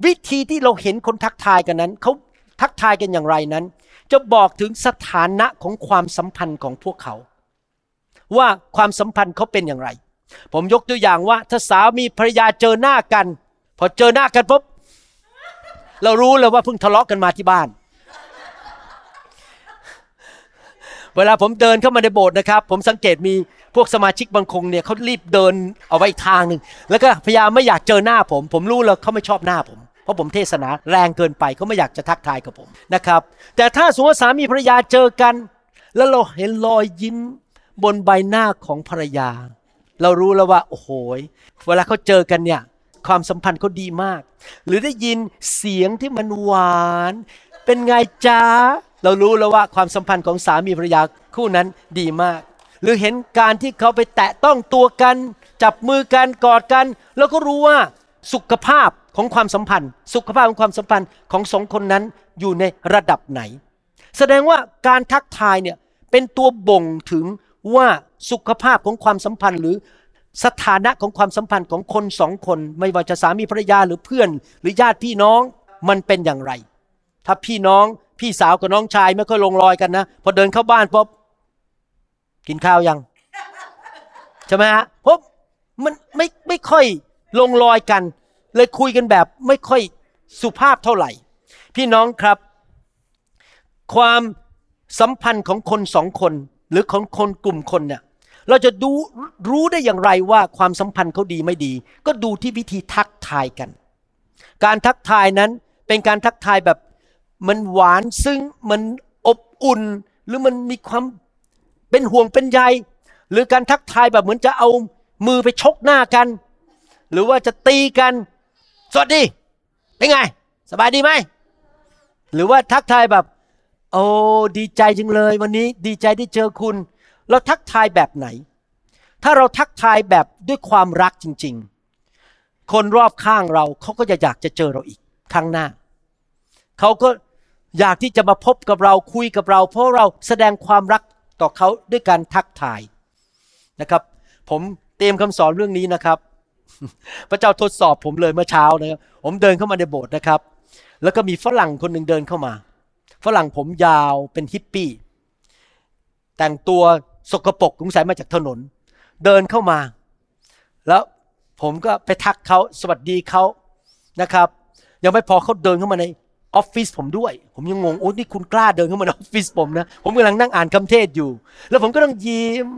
วิธีที่เราเห็นคนทักทายกันนั้นเขาทักทายกันอย่างไรนั้น จะบอกถึงสถานะของความสัมพันธ์ของพวกเขา ว่าความสัมพันธ์เขาเป็นอย่างไร ผมยกตัวอย่างว่าถ้าสามีภรรยาเจอหน้ากัน พอเจอหน้ากันปุ๊บเรารู้เลยว่าเพิ่งทะเลาะกันมาที่บ้าน เวลาผมเดินเข้ามาในโบสถ์นะครับ ผมสังเกตมีพวกสมาชิกบางคนเนี่ยเขารีบเดินเอาไว้อีกทางหนึ่งแล้วก็พยายามไม่อยากเจอหน้าผม ผมรู้แล้วเขาไม่ชอบหน้าผม เพราะผมเทศนาแรงเกินไปเขาไม่อยากจะทักทายกับผมนะครับ แต่ถ้าสมมติว่าสามีภรรยาเจอกัน แล้วเราเห็นรอยยิ้มบนใบหน้าของภรรยา เรารู้แล้วว่า โอ้โหยเวลาเขาเจอกันเนี่ยความสัมพันธ์เขาดีมาก หรือได้ยินเสียงที่มันหวาน เป็นไงจ้าเรารู้แล้วว่าความสัมพันธ์ของสามีภรรยาคู่นั้นดีมาก หรือเห็นการที่เขาไปแตะต้องตัวกัน จับมือกันกอดกัน แล้วก็รู้ว่าสุขภาพ ของความสัมพันธ์ สุขภาพของความสัมพันธ์ของสองคนนั้นอยู่ในระดับไหน แสดงว่าการทักทายเนี่ยเป็นตัวบ่งถึงว่าสุขภาพของความสัมพันธ์ หรือสถานะของความสัมพันธ์ของคนสองคน ไม่ว่าจะสามีภรรยาหรือเพื่อน หรือญาติพี่น้องมันเป็นอย่างไร ถ้าพี่น้องพี่สาวกับน้องชายไม่ค่อยลงรอยกันนะพอเดินเข้าบ้านปุ๊บกินข้าวยังใช่ไหมฮะเพราะมันไม่ไม่ค่อยลงรอยกัน เลยคุยกันแบบไม่ค่อยสุภาพเท่าไหร่ พี่น้องครับ ความสัมพันธ์ของคนสองคนหรือของคนกลุ่มคนเนี่ยเราจะดูรู้ได้อย่างไรว่าความสัมพันธ์เขาดีไม่ดี ก็ดูที่วิธีทักทายกัน การทักทายนั้นเป็นการทักทายแบบมันหวานซึ้งมันอบอุ่น หรือมันมีความเป็นห่วงเป็นใยหรือการทักทายแบบเหมือนจะเอามือไปชกหน้ากัน หรือว่าจะตีกัน สวัสดีเป็นไง สบายดีไหม หรือว่าทักทายแบบ โอ้ดีใจจังเลยวันนี้ดีใจที่เจอคุณ เราทักทายแบบไหน ถ้าเราทักทายแบบด้วยความรักจริง ๆ คนรอบข้างเราเขาก็จะอยากจะเจอเราอีกครั้งหน้า เขาก็อยากที่จะมาพบกับเราคุยกับเรา เพราะเราแสดงความรักต่อเขาด้วยการทักทายนะครับ ผมเตรียมคำสอนเรื่องนี้นะครับ พระเจ้าทดสอบผมเลยเมื่อเช้านะครับผมเดินเข้ามาในโบสถ์นะครับ แล้วก็มีฝรั่งคนหนึ่งเดินเข้ามา ฝรั่งผมยาวเป็นฮิปปี้ แต่งตัวสกปรกสงสัยมาจากถนน เดินเข้ามา แล้วผมก็ไปทักเขาสวัสดีเขานะครับ ยังไม่พอเขาเดินเข้ามาในออฟฟิศผมด้วย ผมยังงงโอ้นี่คุณกล้าเดินเข้ามาในออฟฟิศผมนะ ผมกำลังนั่งอ่านคำเทศอยู่ แล้วผมก็ต้องยิ้ม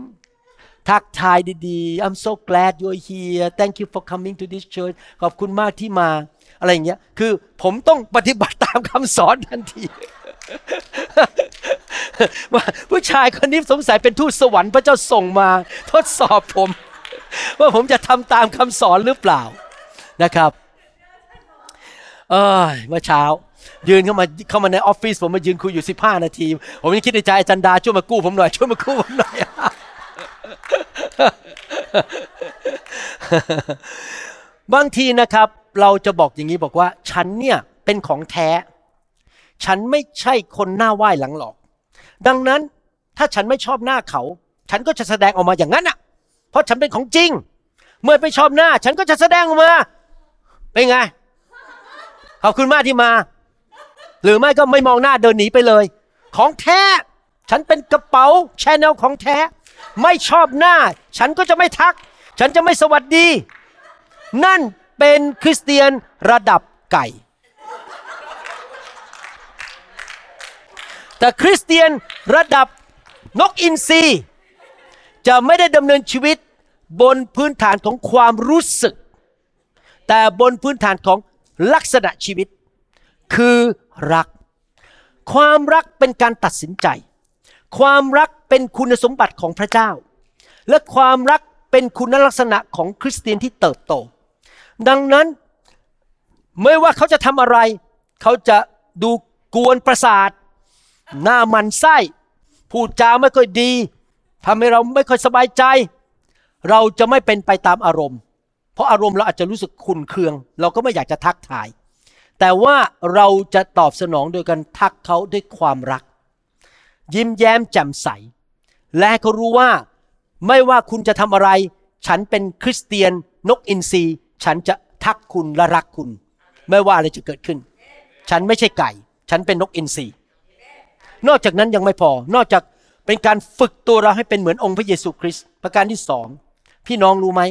ทักทายดีๆ I'm so glad you're here thank you for coming to this church ขอบคุณมากที่มา อะไรอย่างเงี้ย คือผมต้องปฏิบัติตามคำสอนทันทีว่าผู้ชายคนนี้สงสัยเป็นทูตสวรรค์พระเจ้าส่งมาทดสอบผม ว่าผมจะทำตามคำสอนหรือเปล่านะครับ เออเมื่อเช้า ยืนเข้ามาเข้ามาในออฟฟิศผมมายืนคุยอยู่ 15 นาที ผมยังคิดในใจอาจารย์ดาช่วยมากู้ผมหน่อยช่วยมากู้ผมหน่อย บางทีนะครับ เราจะบอกอย่างนี้บอกว่า ฉันเนี่ยเป็นของแท้ ฉันไม่ใช่คนหน้าไหว้หลังหลอก ดังนั้นถ้าฉันไม่ชอบหน้าเขา ฉันก็จะแสดงออกมาอย่างนั้นอะ เพราะฉันเป็นของจริง เมื่อไม่ชอบหน้า ฉันก็จะแสดงออกมา เป็นไง ขอบคุณมากที่มา หรือไม่ก็ไม่มองหน้าเดินหนีไปเลย ของแท้ ฉันเป็นกระเป๋าแชแนลของแท้ ไม่ชอบหน้า ฉันก็จะไม่ทัก ฉันจะไม่สวัสดี นั่นเป็นคริสเตียนระดับไก่ แต่คริสเตียนระดับนกอินทรีจะไม่ได้ดำเนินชีวิตบนพื้นฐานของความรู้สึก แต่บนพื้นฐานของลักษณะชีวิต คือรัก ความรักเป็นการตัดสินใจ ความรักเป็นคุณสมบัติของพระเจ้า และความรักเป็นคุณลักษณะของคริสเตียนที่เติบโต ดังนั้นไม่ว่าเขาจะทำอะไร เขาจะดูกวนประสาท หน้ามันไส้พูดจาไม่ค่อยดีทำให้เราไม่ค่อยสบายใจ เราจะไม่เป็นไปตามอารมณ์ เพราะอารมณ์เราอาจจะรู้สึกขุนเคือง เราก็ไม่อยากจะทักทาย แต่ว่าเราจะตอบสนองโดยการทักเขาด้วยความรัก ยิ้มแย้มแจ่มใส และเขารู้ว่าไม่ว่าคุณจะทำอะไร ฉันเป็นคริสเตียนนกอินทรีฉันจะทักคุณและรักคุณ ไม่ว่าอะไรจะเกิดขึ้น ฉันไม่ใช่ไก่ ฉันเป็นนกอินทรีนอกจากนั้นยังไม่พอ นอกจากเป็นการฝึกตัวเราให้เป็นเหมือนองค์พระเยซูคริสต์ประการที่สองพี่น้องรู้ไหม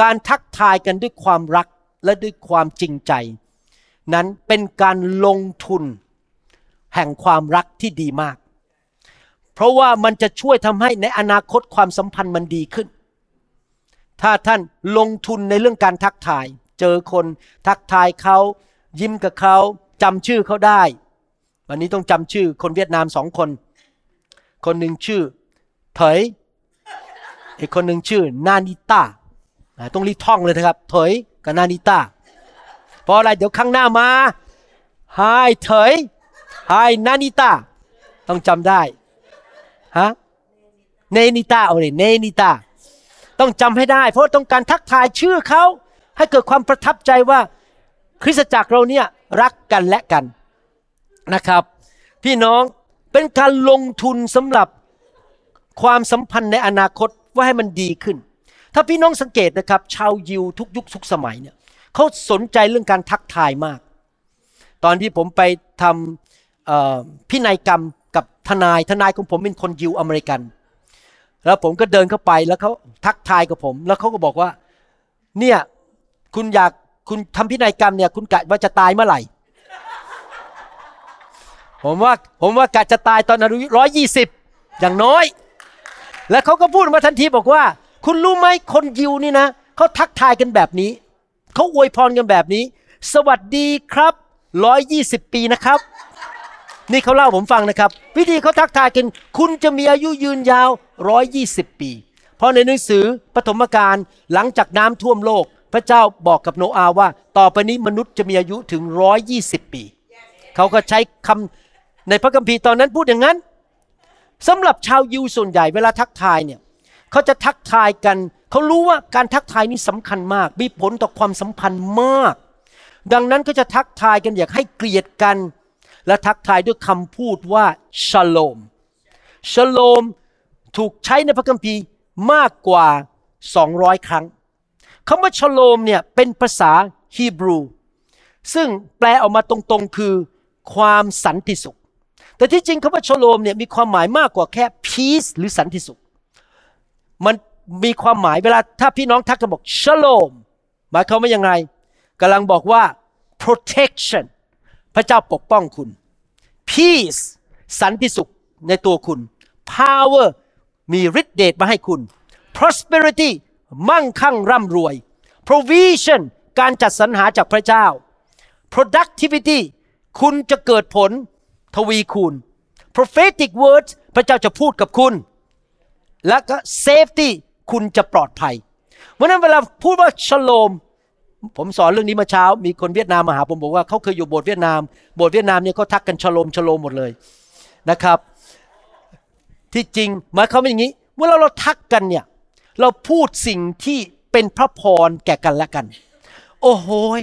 การทักทายกันด้วยความรักและด้วยความจริงใจ นั้นเป็นการลงทุน แห่งความรักที่ดีมาก เพราะว่ามันจะช่วยทำให้ในอนาคตความสัมพันธ์มันดีขึ้น ถ้าท่านลงทุนในเรื่องการทักทาย เจอคนทักทายเขายิ้มกับเขาจำชื่อเขาได้ วันนี้ต้องจำชื่อคนเวียดนามสองคน คนหนึ่งชื่อเถยอีกคนหนึ่งชื่อนานิต้าต้องรีท่องเลยนะครับเถยกับนานิต้าเพราะอะไรเดี๋ยวข้างหน้ามาไฮเถยไฮนานิต้าต้องจำได้ ฮะเนนิตาเอาเลยเนนิตาต้องจำให้ได้ เพราะต้องการทักทายชื่อเขาให้เกิดความประทับใจว่าคริสตจักรเราเนี่ยรักกันและกันนะครับ พี่น้องเป็นการลงทุนสำหรับความสัมพันธ์ในอนาคตว่าให้มันดีขึ้น ถ้าพี่น้องสังเกตนะครับ ชาวยิวทุกยุคทุกสมัยเนี่ยเขาสนใจเรื่องการทักทายมาก ตอนที่ผมไปทำพินัยกรรม ทนายทนายของผมเป็นคนยิวอเมริกัน แล้วผมก็เดินเข้าไปแล้วเขาทักทายกับผม แล้วเขาก็บอกว่า เนี่ยคุณอยากคุณทำพินัยกรรมเนี่ยคุณกะว่าจะตายเมื่อไหร่ ผมว่าผมว่ากะจะตายตอนอายุร้อยยี่สิบอย่างน้อย แล้วเขาก็พูดมาทันทีบอกว่า คุณรู้ไหมคนยิวนี่นะเขาทักทายกันแบบนี้เขาอวยพรกันแบบนี้ สวัสดีครับร้อยยี่สิบปีนะครับ นี่เขาเล่าผมฟังนะครับ วิธีเขาทักทายกัน คุณจะมีอายุยืนยาวร้อยยี่สิบปี เพราะในหนังสือปฐมกาลหลังจากน้ำท่วมโลก พระเจ้าบอกกับโนอาห์ว่า ต่อไปนี้มนุษย์จะมีอายุถึงร้อยยี่สิบปี เขาก็ใช้คำในพระคัมภีร์ตอนนั้นพูดอย่างนั้นสำหรับชาวยิวส่วนใหญ่เวลาทักทายเนี่ยเขาจะทักทายกัน เขารู้ว่าการทักทายนี้สำคัญมาก มีผลต่อความสัมพันธ์มาก ดังนั้นก็จะทักทายกันอยากให้เกลียดกัน และทักทายด้วยคำพูดว่าชโลมชโลมถูกใช้ในพระคัมภีร์มากกว่า 200 ครั้งคำว่าชโลมเนี่ยเป็นภาษาฮีบรู ซึ่งแปลออกมาตรงๆคือความสันติสุข แต่ที่จริงคำว่าชโลมเนี่ยมีความหมายมากกว่าแค่ peace หรือสันติสุข มันมีความหมายเวลาถ้าพี่น้องทักจะบอกชโลมหมายความว่ายังไงกำลังบอกว่า protection พระเจ้าปกป้องคุณ peace สันติสุขในตัวคุณ power มีฤทธิเดชมาให้คุณ prosperity มั่งคั่งร่ำรวย provision การจัดสรรหาจากพระเจ้า productivity คุณจะเกิดผลทวีคูณ prophetic words พระเจ้าจะพูดกับคุณ และก็ safety คุณจะปลอดภัย เพราะฉะนั้นเวลาพูดว่าชโลม ผมสอนเรื่องนี้มาเช้า มีคนเวียดนามมาหาผมบอกว่าเขาเคยอยู่โบสถ์เวียดนาม โบสถ์เวียดนามเนี่ยเขาทักกันชโลมชโลมหมดเลยนะครับ ที่จริงหมายความว่าอย่างนี้เวลาเราทักกันเนี่ย เราพูดสิ่งที่เป็นพระพรแก่กันและกัน โอ้โหย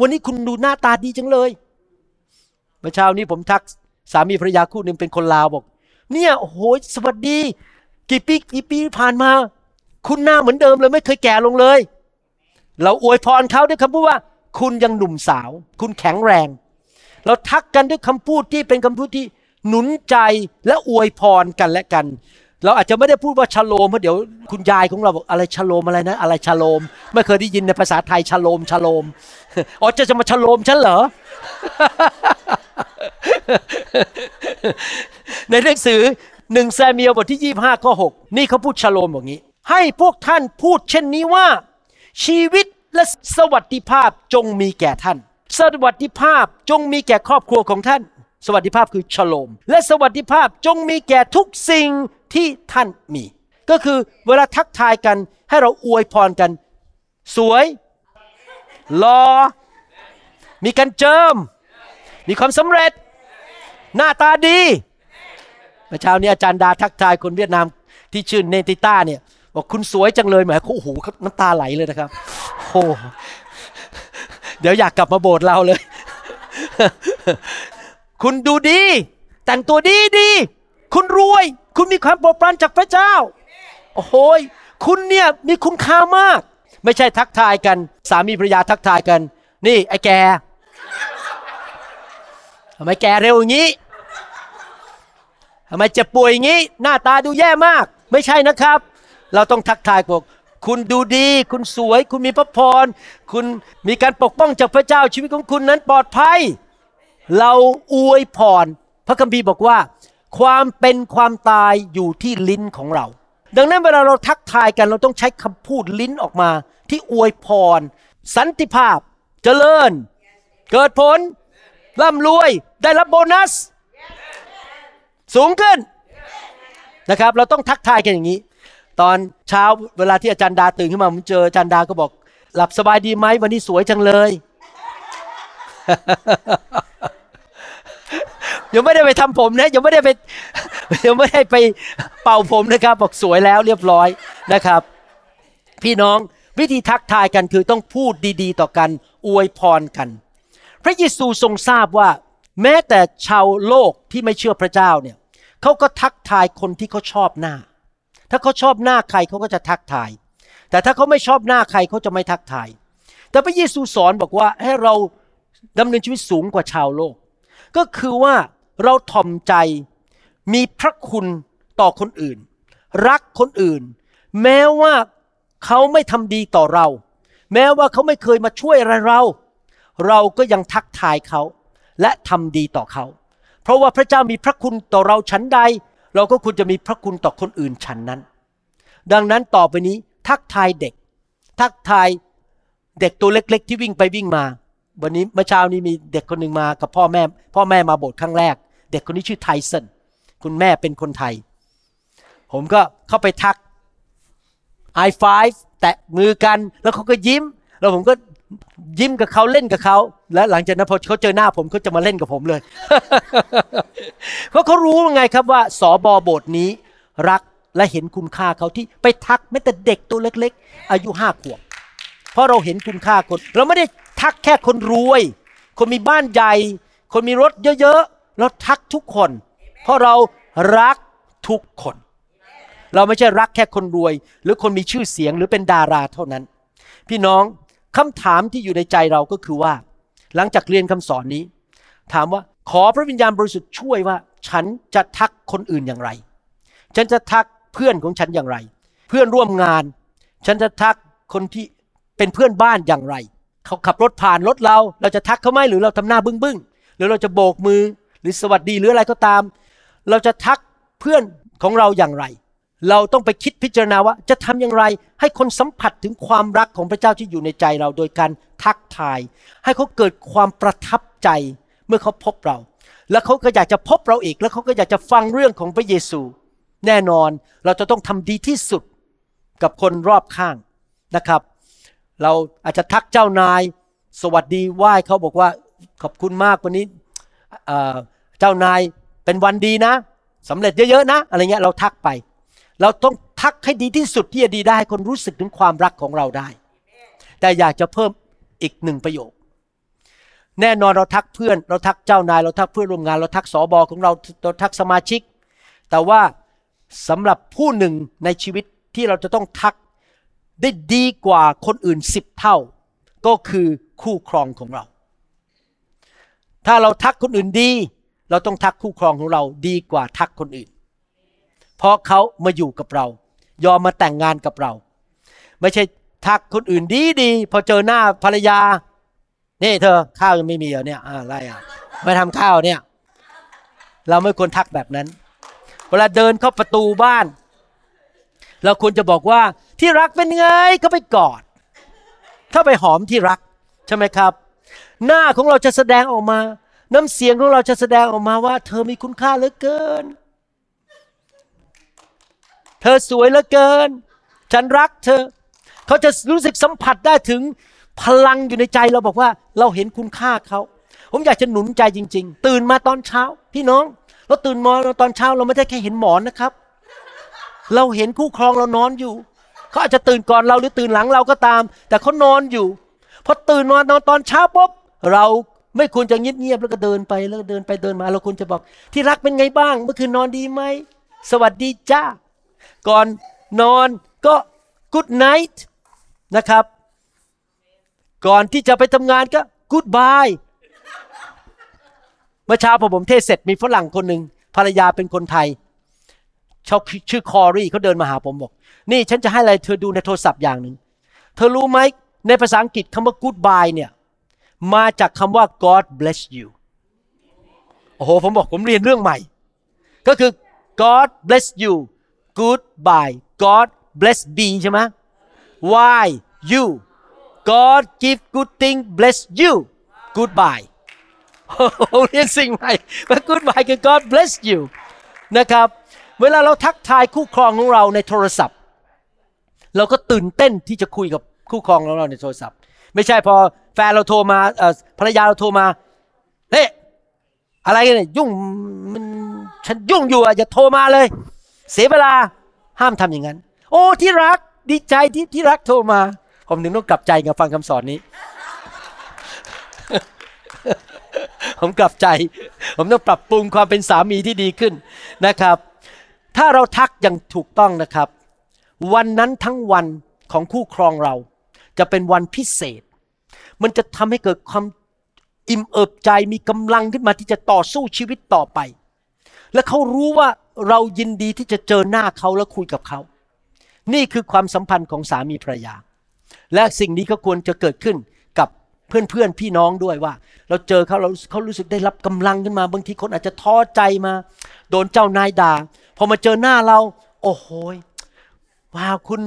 วันนี้คุณดูหน้าตาดีจังเลย เมื่อเช้านี้ผมทักสามีภรรยาคู่หนึ่งเป็นคนลาวบอก เนี่ยโอ้โหสวัสดี กี่ปีกี่ปีผ่านมา คุณหน้าเหมือนเดิมเลยไม่เคยแก่ลงเลย เราอวยพรเขาด้วยคำพูดว่า คุณยังหนุ่มสาว คุณแข็งแรง เราทักกันด้วยคำพูดที่เป็นคำพูดที่หนุนใจและอวยพรกันและกัน เราอาจจะไม่ได้พูดว่าชะโลมเพราะเดี๋ยวคุณยายของเราบอกอะไรชะโลมอะไรนะ อะไรชะโลม ไม่เคยได้ยินในภาษาไทยชะโลมชะโลมอ๋อจะจะมาชะโลมฉันเหรอในหนังสือหนึ่งแซมเมียลบทที่ 25ข้อ6นี่เขาพูดชะโลมแบบนี้ ให้พวกท่านพูดเช่นนี้ว่า ชีวิตและสวัสดิภาพจงมีแก่ท่าน สวัสดิภาพจงมีแก่ครอบครัวของท่าน สวัสดิภาพคือชโลม และสวัสดิภาพจงมีแก่ทุกสิ่งที่ท่านมี ก็คือเวลาทักทายกันให้เราอวยพรกัน สวยรอมีการเจิม มีความสำเร็จ หน้าตาดีเมื่อเช้านี้อาจารย์ดาทักทายคนเวียดนามที่ชื่อเนติต้าเนี่ย บอกคุณสวยจังเลยแหมโอ้โหน้ำตาไหลเลยนะครับโอ้เดี๋ยวอยากกลับมาโบสถ์เราเลย คุณดูดี แต่งตัวดีดี คุณรวย คุณมีความโปรดปรานจากพระเจ้า โอ้โหคุณเนี่ยมีคุณค่ามาก ไม่ใช่ทักทายกัน สามีภรรยาทักทายกัน นี่ ไอ้แกทำไมแกเร็วอย่างนี้ทำไมเจ็บป่วยอย่างนี้ หน้าตาดูแย่มาก ไม่ใช่นะครับ เราต้องทักทายบอกคุณดูดี คุณสวย คุณมีพระพร คุณมีการปกป้องจากพระเจ้าชีวิตของคุณนั้นปลอดภัย เราอวยพร พระคัมภีร์บอกว่า ความเป็นความตายอยู่ที่ลิ้นของเรา ดังนั้นเวลาเราทักทายกันเราต้องใช้คำพูดลิ้นออกมา ที่อวยพร สันติภาพ เจริญ เกิดผลร่ำรวย ได้รับโบนัส สูงขึ้นนะครับ เราต้องทักทายกันอย่างนี้ ตอนเช้าเวลาที่อาจารย์ดาตื่นขึ้นมาผมเจออาจารย์ดาก็บอก หลับสบายดีไหมวันนี้สวยจังเลย ยังไม่ได้ไปทำผมนะยังไม่ได้ไปยังไม่ได้ไปเป่าผมนะครับ บอกสวยแล้วเรียบร้อยนะครับ พี่น้องวิธีทักทายกันคือต้องพูดดีๆ ต่อกันอวยพรกัน พระเยซูทรงทราบว่า แม้แต่ชาวโลกที่ไม่เชื่อพระเจ้าเนี่ยเขาก็ทักทายคนที่เขาชอบหน้า ถ้าเขาชอบหน้าใครเขาก็จะทักทาย แต่ถ้าเขาไม่ชอบหน้าใครเขาจะไม่ทักทาย แต่พระเยซูสอนบอกว่าให้เราดำเนินชีวิตสูงกว่าชาวโลก ก็คือว่าเราถ่อมใจมีพระคุณต่อคนอื่น รักคนอื่น แม้ว่าเขาไม่ทำดีต่อเรา แม้ว่าเขาไม่เคยมาช่วยอะไรเรา เราก็ยังทักทายเขาและทำดีต่อเขา เพราะว่าพระเจ้ามีพระคุณต่อเราชั้นใด เราก็ควรจะมีพระคุณต่อคนอื่นชั้นนั้น ดังนั้นต่อไปนี้ทักทายเด็ก ทักทายเด็กตัวเล็ก ๆ ที่วิ่งไปวิ่งมา วันนี้เมื่อเช้านี้มีเด็กคนหนึ่งมากับพ่อแม่ พ่อแม่มาโบสถ์ครั้งแรก เด็กคนนี้ชื่อไทสันคุณแม่เป็นคนไทย ผมก็เข้าไปทัก i 5 แตะมือกันแล้วเขาก็ยิ้ม แล้วผมก็ ยิ้มกับเขาเล่นกับเขาและหลังจากนั้นพอเขาเจอหน้าผมเขาจะมาเล่นกับผมเลย เพราะเขารู้ไงครับว่าสอบอโบสถ์นี้รักและเห็นคุณค่าเขาที่ไปทักแม้แต่เด็กตัวเล็ก ๆ อายุห้าขวบเพราะเราเห็นคุณค่าคน เราไม่ได้ทักแค่คนรวย คนมีบ้านใหญ่ คนมีรถเยอะๆเราทักทุกคน เพราะเรารักทุกคน เราไม่ใช่รักแค่คนรวย หรือคนมีชื่อเสียงหรือเป็นดาราเท่านั้น พี่น้อง คำถามที่อยู่ในใจเราก็คือว่า หลังจากเรียนคำสอนนี้ ถามว่าขอพระวิญญาณบริสุทธิ์ช่วยว่า ฉันจะทักคนอื่นอย่างไร ฉันจะทักเพื่อนของฉันอย่างไร เพื่อนร่วมงาน ฉันจะทักคนที่เป็นเพื่อนบ้านอย่างไร เขาขับรถผ่านรถเรา เราจะทักเขาไหมหรือเราทำหน้าบึ้งบึ้งหรือเราจะโบกมือหรือสวัสดีหรืออะไรก็ตาม เราจะทักเพื่อนของเราอย่างไร เราต้องไปคิดพิจารณาว่าจะทำอย่างไร ให้คนสัมผัสถึงความรักของพระเจ้าที่อยู่ในใจเราโดยการทักทาย ให้เขาเกิดความประทับใจเมื่อเขาพบเรา แล้วเขาก็อยากจะพบเราอีก แล้วเขาก็อยากจะฟังเรื่องของพระเยซู แน่นอนเราจะต้องทำดีที่สุดกับคนรอบข้างนะครับ เราอาจจะทักเจ้านาย สวัสดีไหว้เขาบอกว่าขอบคุณมากวันนี้เอ่อเจ้านายเป็นวันดีนะสำเร็จเยอะๆนะ อะไรเงี้ยเราทักไป เราต้องทักให้ดีที่สุดที่จะดีได้คนรู้สึกถึงความรักของเราได้ แต่อยากจะเพิ่มอีกหนึ่งประโยค แน่นอนเราทักเพื่อน เราทักเจ้านาย เราทักเพื่อนร่วมงาน เราทักสอบอของเราเราทักสมาชิก แต่ว่าสำหรับผู้หนึ่งในชีวิตที่เราจะต้องทักได้ดีกว่าคนอื่นสิบเท่า ก็คือคู่ครองของเรา ถ้าเราทักคนอื่นดี เราต้องทักคู่ครองของเราดีกว่าทักคนอื่น เพราะเขามาอยู่กับเรา ยอมมาแต่งงานกับเรา ไม่ใช่ทักคนอื่นดีดีพอเจอหน้าภรรยา นี่เธอข้าวยังไม่มีเหรอเนี่ยอะอะไรอะไม่ทำข้าวเนี่ย เราไม่ควรทักแบบนั้น เวลาเดินเข้าประตูบ้าน เราควรจะบอกว่าที่รักเป็นไงก็ไปกอดถ้าไปหอมที่รักใช่ไหมครับ หน้าของเราจะแสดงออกมา น้ำเสียงของเราจะแสดงออกมาว่า เธอมีคุณค่าเหลือเกิน เธอสวยเหลือเกิน ฉันรักเธอ เขาจะรู้สึกสัมผัสได้ถึงพลังอยู่ในใจเราบอกว่าเราเห็นคุณค่าเขา ผมอยากจะหนุนใจจริง ๆ ตื่นมาตอนเช้า พี่น้อง เราตื่นมาตอนเช้าเราไม่ได้แค่เห็นหมอนนะครับ เราเห็นคู่ครองเรานอนอยู่เขาอาจจะตื่นก่อนเราหรือตื่นหลังเราก็ตาม แต่เขานอนอยู่พอตื่นมานอนตอนเช้าปุ๊บเราไม่ควรจะเงียบๆแล้วก็เดินไปแล้วก็เดินไปเดินมาเราควรจะบอก ที่รักเป็นไงบ้าง เมื่อคืนนอนดีไหมสวัสดีจ้า ก่อนนอนก็ good night นะครับ ก่อนที่จะไปทำงานก็ goodbye เมื่อเช้าพอผมเทศเสร็จมีฝรั่งคนหนึ่งภรรยาเป็นคนไทยเขาชื่อคอรีเขาเดินมาหาผมบอก นี่ฉันจะให้อะไรเธอดูในโทรศัพท์อย่างหนึ่ง เธอรู้ไหมในภาษาอังกฤษคำว่า goodbye เนี่ย มาจากคำว่า God bless you โอ้โห ผมบอกผมเรียนเรื่องใหม่ ก็คือ God bless you goodbye God bless be ใช่ไหม why you God give good thing bless you goodbye เรียนสิ่งใหม่ว่า goodbye คือ God bless you นะครับ เวลาเราทักทายคู่ครองของเราในโทรศัพท์ เราก็ตื่นเต้นที่จะคุยกับคู่ครองของเราในโทรศัพท์ ไม่ใช่พอแฟนเราโทรมาภรรยาเราโทรมาเฮ้ยอะไรกันเนี่ยยุ่งมันฉันยุ่งอยู่อะอย่าโทรมาเลย เสียเวลาห้ามทำอย่างนั้น โอ้ที่รักดีใจที่ที่รักโทรมา ผมถึงต้องกลับใจกับฟังคำสอนนี้ ผมกลับใจ ผมต้องปรับปรุงความเป็นสามีที่ดีขึ้นนะครับ ถ้าเราทักอย่างถูกต้องนะครับ วันนั้นทั้งวันของคู่ครองเรา จะเป็นวันพิเศษ มันจะทำให้เกิดความอิ่มเอิบใจมีกำลังขึ้นมาที่จะต่อสู้ชีวิตต่อไป และเขารู้ว่า เรายินดีที่จะเจอหน้าเขาและคุยกับเขา นี่คือความสัมพันธ์ของสามีภรรยา และสิ่งนี้ก็ควรจะเกิดขึ้นกับเพื่อนๆพี่น้องด้วยว่า เราเจอเขาเราเขารู้สึกได้รับกำลังขึ้นมาบางทีคนอาจจะท้อใจมา โดนเจ้านายด่าพอมาเจอหน้าเรา โอ้โหว้าวคุณ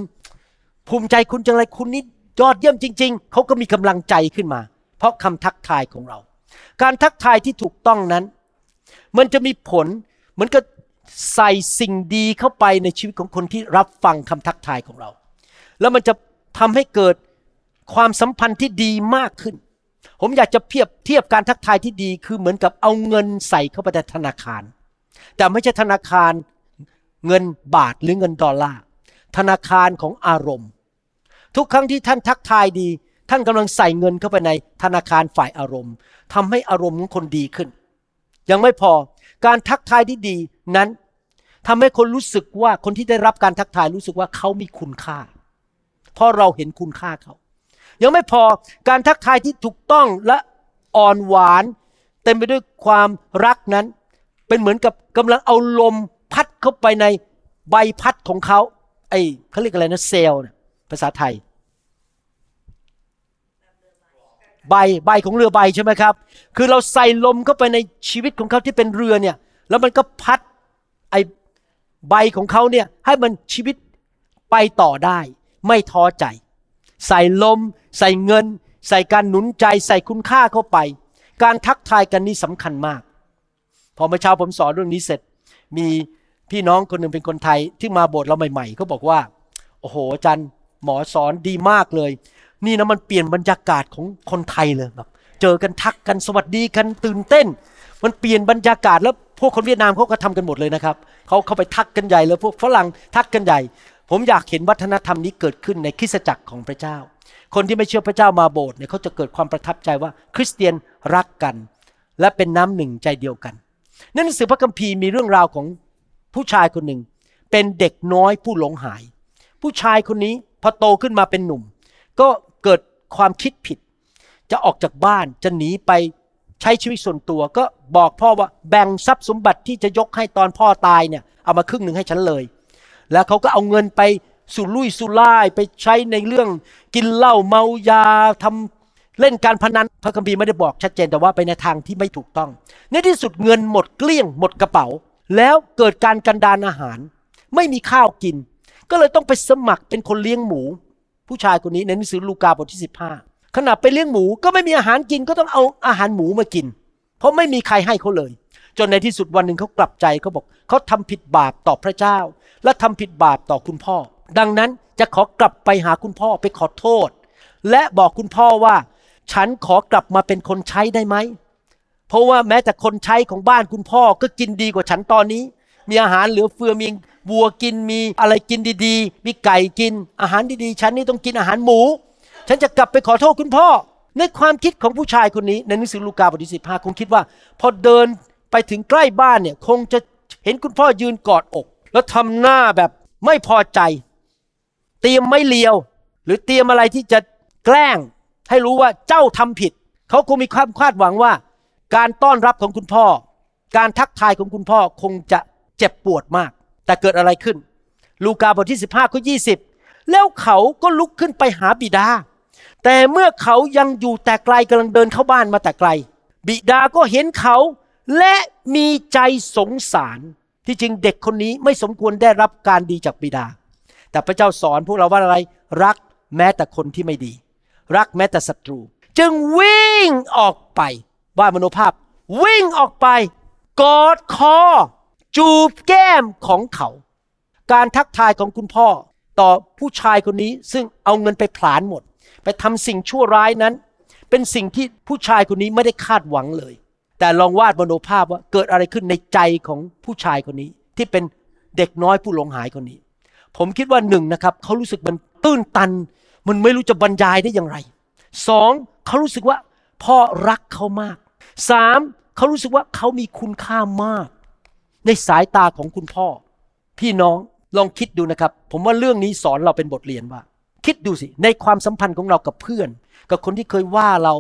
ภูมิใจคุณจังเลยคุณนี่ยอดเยี่ยมจริง ๆ เขาก็มีกำลังใจขึ้นมา เพราะคำทักทายของเรา การทักทายที่ถูกต้องนั้น มันจะมีผลเหมือนกับ ใส่สิ่งดีเข้าไปในชีวิตของคนที่รับฟังคำทักทายของเรา แล้วมันจะทำให้เกิดความสัมพันธ์ที่ดีมากขึ้น ผมอยากจะเทียบเทียบการทักทายที่ดีคือเหมือนกับเอาเงินใส่เข้าไปในธนาคาร แต่ไม่ใช่ธนาคารเงินบาทหรือเงินดอลลาร์ธนาคารของอารมณ์ ทุกครั้งที่ท่านทักทายดี ท่านกำลังใส่เงินเข้าไปในธนาคารฝ่ายอารมณ์ทำให้อารมณ์ของคนดีขึ้น ยังไม่พอการทักทายที่ดีนั้น ทำให้คนรู้สึกว่าคนที่ได้รับการทักทายรู้สึกว่าเขามีคุณค่า เพราะเราเห็นคุณค่าเขา ยังไม่พอการทักทายที่ถูกต้องและอ่อนหวาน เต็มไปด้วยความรักนั้น เป็นเหมือนกับกำลังเอาลมพัดเข้าไปในใบพัดของเขาไอ้เขาเรียกอะไรนะเซลล์นะภาษาไทย ใบใบของเรือใบใช่ไหมครับ คือเราใส่ลมเข้าไปในชีวิตของเขาที่เป็นเรือเนี่ย แล้วมันก็พัดไอ้ ใบของเขาเนี่ยให้มันชีวิตไปต่อได้ ไม่ท้อใจ ใส่ลม ใส่เงิน ใส่การหนุนใจ ใส่คุณค่าเข้าไป การทักทายกันนี่สำคัญมาก พอเมื่อเช้าผมสอนเรื่องนี้เสร็จ มีพี่น้องคนหนึ่งเป็นคนไทยที่มาโบสถ์เราใหม่ๆเขาบอกว่า โอ้โหจารย์หมอสอนดีมากเลย นี่นะมันเปลี่ยนบรรยากาศของคนไทยเลยแบบเจอกันทักกันสวัสดีกันตื่นเต้น มันเปลี่ยนบรรยากาศแล้ว พวกคนเวียดนามเขาก็ทำกันหมดเลยนะครับเขาเข้าไปทักกันใหญ่แล้วพวกฝรั่งทักกันใหญ่ ผมอยากเห็นวัฒนธรรมนี้เกิดขึ้นในคริสตจักรของพระเจ้า คนที่ไม่เชื่อพระเจ้ามาโบสถ์เนี่ยเขาจะเกิดความประทับใจว่าคริสเตียนรักกัน และเป็นน้ำหนึ่งใจเดียวกันในหนังสือพระคัมภีร์มีเรื่องราวของผู้ชายคนหนึ่ง เป็นเด็กน้อยผู้หลงหาย ผู้ชายคนนี้พอโตขึ้นมาเป็นหนุ่ม ก็เกิดความคิดผิด จะออกจากบ้านจะหนีไป ใช้ชีวิตส่วนตัวก็บอกพ่อว่าแบ่งทรัพย์สมบัติที่จะยกให้ตอนพ่อตายเนี่ยเอามาครึ่งหนึ่งให้ฉันเลย แล้วเขาก็เอาเงินไปสุรุ่ยสุร่ายไปใช้ในเรื่องกินเหล้าเมายาทำเล่นการพนันพระคัมภีร์ไม่ได้บอกชัดเจนแต่ว่าไปในทางที่ไม่ถูกต้อง ในที่สุดเงินหมดเกลี้ยงหมดกระเป๋า แล้วเกิดการกันดานอาหาร ไม่มีข้าวกิน ก็เลยต้องไปสมัครเป็นคนเลี้ยงหมู ผู้ชายคนนี้ในหนังสือลูกาบทที่ 15 ขณะไปเลี้ยงหมูก็ไม่มีอาหารกินก็ต้องเอาอาหารหมูมากิน เพราะไม่มีใครให้เขาเลย จนในที่สุดวันหนึ่งเขากลับใจเขาบอกเขาทำผิดบาปต่อพระเจ้า และทำผิดบาปต่อคุณพ่อ ดังนั้นจะขอกลับไปหาคุณพ่อไปขอโทษ และบอกคุณพ่อว่า ฉันขอกลับมาเป็นคนใช้ได้ไหมเพราะว่าแม้แต่คนใช้ของบ้านคุณพ่อก็กินดีกว่าฉันตอนนี้ มีอาหารเหลือเฟือมีวัวกินมีอะไรกินดีๆ มีไก่กินอาหารดีๆ ฉันนี่ต้องกินอาหารหมู ฉันจะกลับไปขอโทษคุณพ่อ ในความคิดของผู้ชายคนนี้ในหนังสือลูกาบทที่สิบห้าคงคิดว่า พอเดินไปถึงใกล้บ้านเนี่ยคงจะเห็นคุณพ่อยืนกอดอก แล้วทำหน้าแบบไม่พอใจ เตรียมไม่เลียว หรือเตรียมอะไรที่จะแกล้ง ให้รู้ว่าเจ้าทำผิด เขาคงมีความคาดหวังว่า การต้อนรับของคุณพ่อ การทักทายของคุณพ่อคงจะเจ็บปวดมาก แต่เกิดอะไรขึ้น ลูกาบทที่ 15ข้อ20แล้วเขาก็ลุกขึ้นไปหาบิดา แต่เมื่อเขายังอยู่แต่ไกลกำลังเดินเข้าบ้านมาแต่ไกล บิดาก็เห็นเขา และมีใจสงสาร ที่จริงเด็กคนนี้ไม่สมควรได้รับการดีจากบิดา แต่พระเจ้าสอนพวกเราว่าอะไร รักแม้แต่คนที่ไม่ดี รักแม้แต่ศัตรู จึงวิ่งออกไปว่ามโนภาพ วิ่งออกไป กอดคอ จูบแก้มของเขา การทักทายของคุณพ่อ ต่อผู้ชายคนนี้ซึ่งเอาเงินไปผลาญหมด ไปทำสิ่งชั่วร้ายนั้น เป็นสิ่งที่ผู้ชายคนนี้ไม่ได้คาดหวังเลย แต่ลองวาดมโนภาพว่าเกิดอะไรขึ้นในใจของผู้ชายคนนี้ ที่เป็นเด็กน้อยผู้หลงหายคนนี้ ผมคิดว่าหนึ่งนะครับเขารู้สึกมันตื้นตัน มันไม่รู้จะบรรยายได้อย่างไรสองเขารู้สึกว่าพ่อรักเขามากสามเขารู้สึกว่าเขามีคุณค่ามาก ในสายตาของคุณพ่อ พี่น้องลองคิดดูนะครับ ผมว่าเรื่องนี้สอนเราเป็นบทเรียนว่า คิดดูสิ ในความสัมพันธ์ของเรากับเพื่อน กับคนที่เคยว่าเรา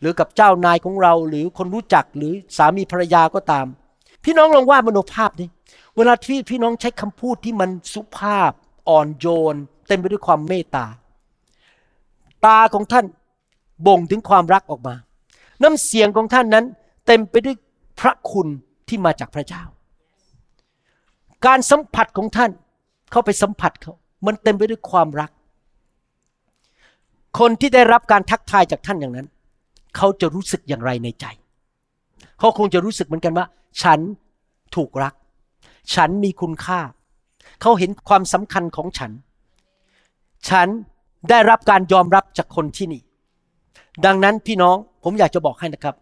หรือกับเจ้านายของเรา หรือคนรู้จักหรือสามีภรรยาก็ตาม พี่น้องลองวาดมโนภาพดิเวลาที่พี่น้องใช้คำพูดที่มันสุภาพ อ่อนโยน เต็มไปด้วยความเมตตา ตาของท่านบ่งถึงความรักออกมา น้ำเสียงของท่านนั้น เต็มไปด้วยพระคุณที่มาจากพระเจ้า การสัมผัสของท่านเข้าไปสัมผัสเขา มันเต็มไปด้วยความรัก คนที่ได้รับการทักทายจากท่านอย่างนั้น เขาจะรู้สึกอย่างไรในใจ เขาคงจะรู้สึกเหมือนกันว่า ฉันถูกรัก ฉันมีคุณค่า เขาเห็นความสำคัญของฉัน ฉันได้รับการยอมรับจากคนที่นี่ ดังนั้นพี่น้องผมอยากจะบอกให้นะครับ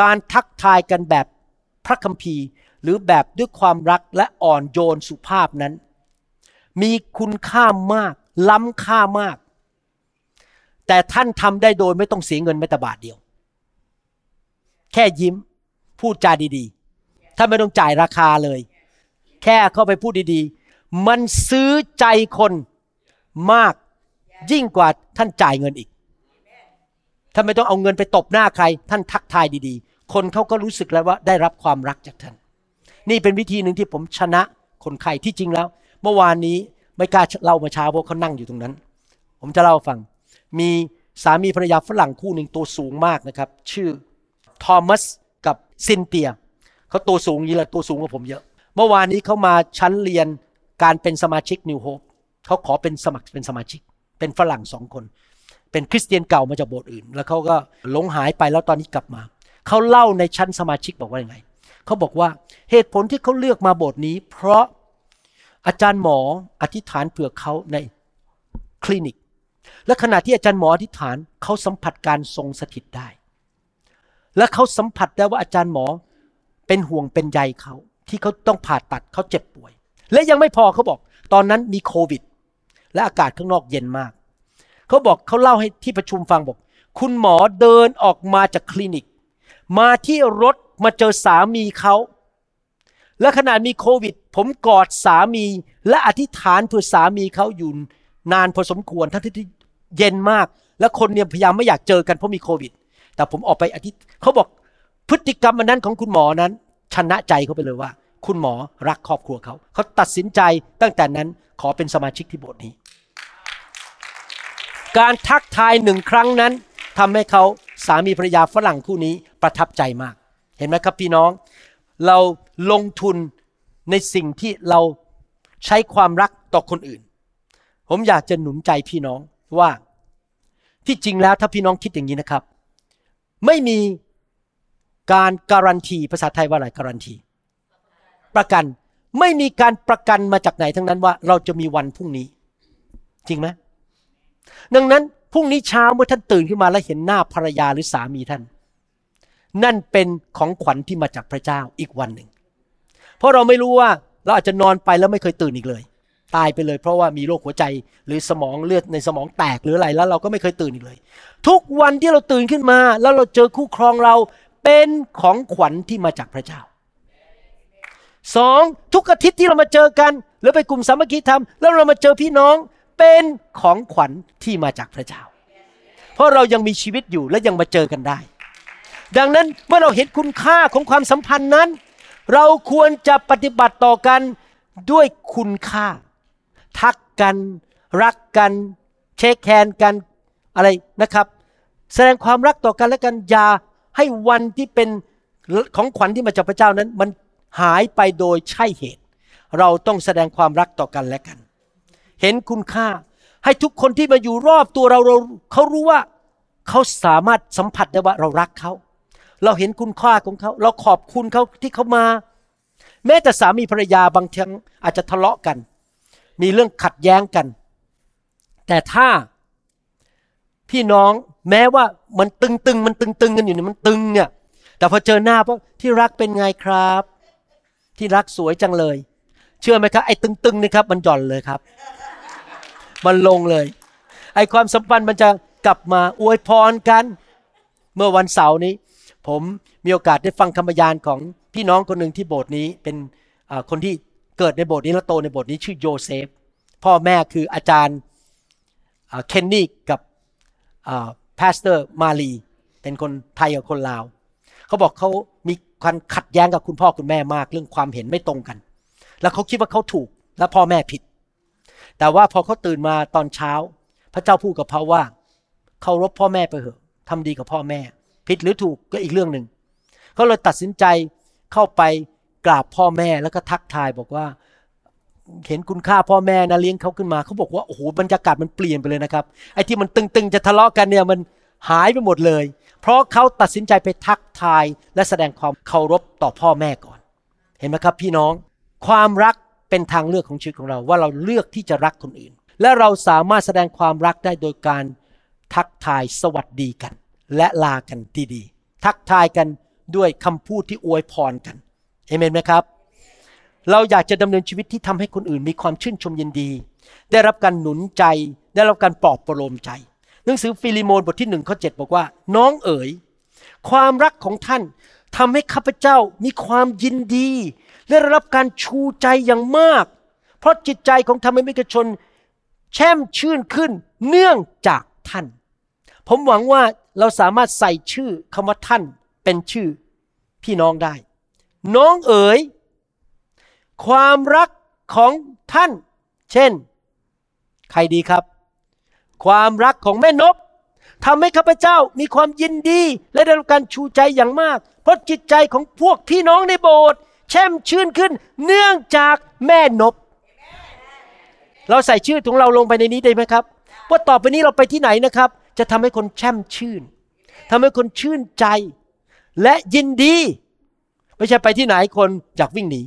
การทักทายกันแบบพระคัมภีร์ หรือแบบด้วยความรักและอ่อนโยนสุภาพนั้น มีคุณค่ามาก ล้ำค่ามาก แต่ท่านทำได้โดยไม่ต้องเสียเงินแม้แต่บาทเดียว แค่ยิ้มพูดจาดีๆ ถ้านไม่ต้องจ่ายราคาเลย แค่เข้าไปพูดดีๆ มันซื้อใจคนมากยิ่งกว่าท่านจ่ายเงินอีก ท่านไม่ต้องเอาเงินไปตบหน้าใคร ท่านทักทายดีๆ คนเขาก็รู้สึกแล้วว่าได้รับความรักจากท่าน นี่เป็นวิธีหนึ่งที่ผมชนะคนไข้ที่จริงแล้ว เมื่อวานนี้ไม่กล้าเล่ามาเช้าเพราะเขานั่งอยู่ตรงนั้น ผมจะเล่าฟัง มีสามีภรรยาฝรั่งคู่หนึ่งตัวสูงมากนะครับ ชื่อทอมัสกับซินเตียเขาตัวสูงย่างนี้แหละตัวสูงกว่าผมเยอะ เมื่อวานนี้เขามาชั้นเรียนการเป็นสมาชิกนิวโฮปเขาขอเป็นสมัครเป็นสมาชิก เป็นฝรั่งสองคน เป็นคริสเตียนเก่ามาจากโบสถ์อื่น แล้วเขาก็หลงหายไปแล้วตอนนี้กลับมาเขาเล่าในชั้นสมาชิกบอกว่ายังไงเขาบอกว่าเหตุผลที่เขาเลือกมาโบสถ์นี้ เพราะอาจารย์หมออธิษฐานเผื่อเขาในคลินิก และขณะที่อาจารย์หมออธิษฐานเขาสัมผัสการทรงสถิตได้ และเขาสัมผัสได้ว่าอาจารย์หมอเป็นห่วงเป็นใยเขา ที่เขาต้องผ่าตัดเขาเจ็บป่วย และยังไม่พอเขาบอก ตอนนั้นมีโควิด และอากาศข้างนอกเย็นมาก เขาบอกเขาเล่าให้ที่ประชุมฟังบอก คุณหมอเดินออกมาจากคลินิก มาที่รถมาเจอสามีเขาและขณะมีโควิด ผมกอดสามี และอธิษฐานเพื่อสามีเขาอยู่นานพอสมควรทั้งที่ เย็นมาก และคนเนี่ยพยายามไม่อยากเจอกันเพราะมีโควิด แต่ผมออกไปอาทิตย์เขาบอกพฤติกรรมอันนั้นของคุณหมอนั้น ชนะใจเขาไปเลยว่า คุณหมอรักครอบครัวเขา เขาตัดสินใจตั้งแต่นั้นขอเป็นสมาชิกที่โบสถ์นี้ การทักทายหนึ่งครั้งนั้นทำให้เขาสามีภรรยาฝรั่งคู่นี้ประทับใจมาก เห็นไหมครับพี่น้อง เราลงทุนในสิ่งที่เราใช้ความรักต่อคนอื่น ผมอยากจะหนุนใจพี่น้อง ว่าที่จริงแล้วถ้าพี่น้องคิดอย่างนี้นะครับ ไม่มีการการันตีภาษาไทยว่าอะไรการันตีประกันไม่มีการประกันมาจากไหนทั้งนั้นว่าเราจะมีวันพรุ่งนี้ จริงไหมดังนั้นพรุ่งนี้เช้าเมื่อท่านตื่นขึ้นมาแล้วเห็นหน้าภรรยาหรือสามีท่าน นั่นเป็นของขวัญที่มาจากพระเจ้าอีกวันหนึ่ง เพราะเราไม่รู้ว่าเราอาจจะนอนไปแล้วไม่เคยตื่นอีกเลย ตายไปเลย เพราะว่ามีโรคหัวใจหรือสมองเลือดในสมองแตกหรืออะไรแล้วเราก็ไม่เคยตื่นอีกเลย ทุกวันที่เราตื่นขึ้นมา แล้วเราเจอคู่ครองเราเป็นของขวัญที่มาจากพระเจ้าสองทุกอาทิตย์ที่เรามาเจอกัน หรือไปกลุ่มสามัคคีธรรมแล้วเรามาเจอพี่น้องเป็นของขวัญที่มาจากพระเจ้า เพราะเรายังมีชีวิตอยู่และยังมาเจอกันได้ ดังนั้นเมื่อเราเห็นคุณค่าของความสัมพันธ์นั้น เราควรจะปฏิบัติต่อกันด้วยคุณค่า ทักกัน รักกัน เช็คแคนกันอะไรนะครับ แสดงความรักต่อกันและกันอย่าให้วันที่เป็นของขวัญที่มาจากพระเจ้านั้น มันหายไปโดยใช่เหตุ เราต้องแสดงความรักต่อกันและกัน เห็นคุณค่าให้ทุกคนที่มาอยู่รอบตัวเราเราเขารู้ว่าเขาสามารถสัมผัสได้ว่าเรารักเขา เราเห็นคุณค่าของเขา เราขอบคุณเขาที่เขามา แม้แต่สามีภรรยาบางครั้งอาจจะทะเลาะกัน มีเรื่องขัดแย้งกัน แต่ถ้าพี่น้องแม้ว่ามันตึงๆมันตึงๆกันอยู่เนี่ยมันตึงเนี่ยแต่พอเจอหน้าเพราะที่รักเป็นไงครับ ที่รักสวยจังเลย เชื่อไหมครับ ไอ้ตึงๆนี่ครับ มันหย่อนเลยครับ มันลงเลย ไอ้ความสัมพันธ์มันจะกลับมาอวยพรกัน เมื่อวันเสาร์นี้ ผมมีโอกาสได้ฟังคำบรรยายของพี่น้องคนหนึ่งที่โบสถ์นี้เป็นคนที่ เกิดในโบสถ์นี้และโตในโบสถ์นี้ชื่อโยเซฟ พ่อแม่คืออาจารย์เคนนี่กับ Pastor มาลีเป็นคนไทยกับคนลาวเขาบอกเขามีการขัดแย้งกับคุณพ่อคุณแม่มากเรื่องความเห็นไม่ตรงกัน แล้วเขาคิดว่าเขาถูกและพ่อแม่ผิด แต่ว่าพอเขาตื่นมาตอนเช้า พระเจ้าพูดกับเขาว่าเคารพพ่อแม่ไปเถอะทำดีกับพ่อแม่ ผิดหรือถูกก็อีกเรื่องหนึ่งเขาเลยตัดสินใจเข้าไป กราบพ่อแม่แล้วก็ทักทายบอกว่า เห็นคุณค่าพ่อแม่นะเลี้ยงเขาขึ้นมาเขาบอกว่าโอ้โหบรรยากาศมันเปลี่ยนไปเลยนะครับไอ้ที่มันตึงๆจะทะเลาะกันเนี่ยมันหายไปหมดเลย เพราะเขาตัดสินใจไปทักทายและแสดงความเคารพต่อพ่อแม่ก่อน เห็นไหมครับพี่น้อง ความรักเป็นทางเลือกของชีวิตของเราว่าเราเลือกที่จะรักคนอื่น และเราสามารถแสดงความรักได้โดยการทักทายสวัสดีกัน และลากันดีๆทักทายกันด้วยคำพูดที่อวยพรกัน เอเมนไหมครับ เราอยากจะดำเนินชีวิตที่ทำให้คนอื่นมีความชื่นชมยินดี ได้รับการหนุนใจ ได้รับการปลอบประโลมใจ หนังสือฟิลิโมนบทที่หนึ่งข้อเจ็ดบอกว่า น้องเอ๋ย ความรักของท่านทำให้ข้าพเจ้ามีความยินดี และได้รับการชูใจอย่างมาก เพราะจิตใจของธรรมิกชน แช่มชื่นขึ้นเนื่องจากท่าน ผมหวังว่าเราสามารถใส่ชื่อคำว่าท่านเป็นชื่อพี่น้องได้ น้องเอ๋ย ความรักของท่าน เช่น ใครดีครับ ความรักของแม่นบทำให้ข้าพเจ้ามีความยินดีและได้รับการชูใจอย่างมาก เพราะจิตใจของพวกพี่น้องในโบสถ์แช่มชื่นขึ้น เนื่องจากแม่นบเราใส่ชื่อของเราลงไปในนี้ได้ไหมครับ ว่าต่อไปนี้เราไปที่ไหนนะครับ จะทำให้คนแช่มชื่นทำให้คนชื่นใจ และยินดี ไม่ใช่ไปที่ไหนคนอยากวิ่งหนี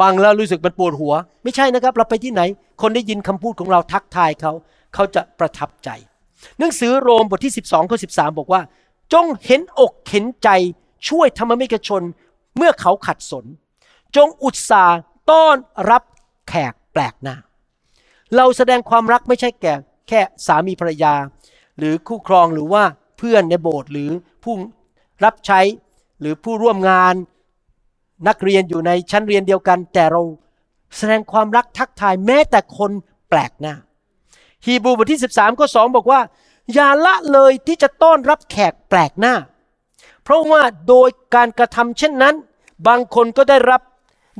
ฟังแล้วรู้สึกมันปวดหัว ไม่ใช่นะครับ เราไปที่ไหน คนได้ยินคำพูดของเราทักทายเขา เขาจะประทับใจ หนังสือโรมบทที่ 12ข้อ13บอกว่า จงเห็นอกเห็นใจช่วยธรรมมิกชนเมื่อเขาขัดสน จงอุตสาห์ต้อนรับแขกแปลกหน้า เราแสดงความรักไม่ใช่แก่แค่สามีภรรยา หรือคู่ครองหรือว่าเพื่อนในโบสถ์หรือผู้รับใช้ หรือผู้ร่วมงานนักเรียนอยู่ในชั้นเรียนเดียวกัน แต่เราแสดงความรักทักทายแม้แต่คนแปลกหน้าฮีบรูบทที่ 13ข้อ2บอกว่า อย่าละเลยที่จะต้อนรับแขกแปลกหน้า เพราะว่าโดยการกระทำเช่นนั้น บางคนก็ได้รับ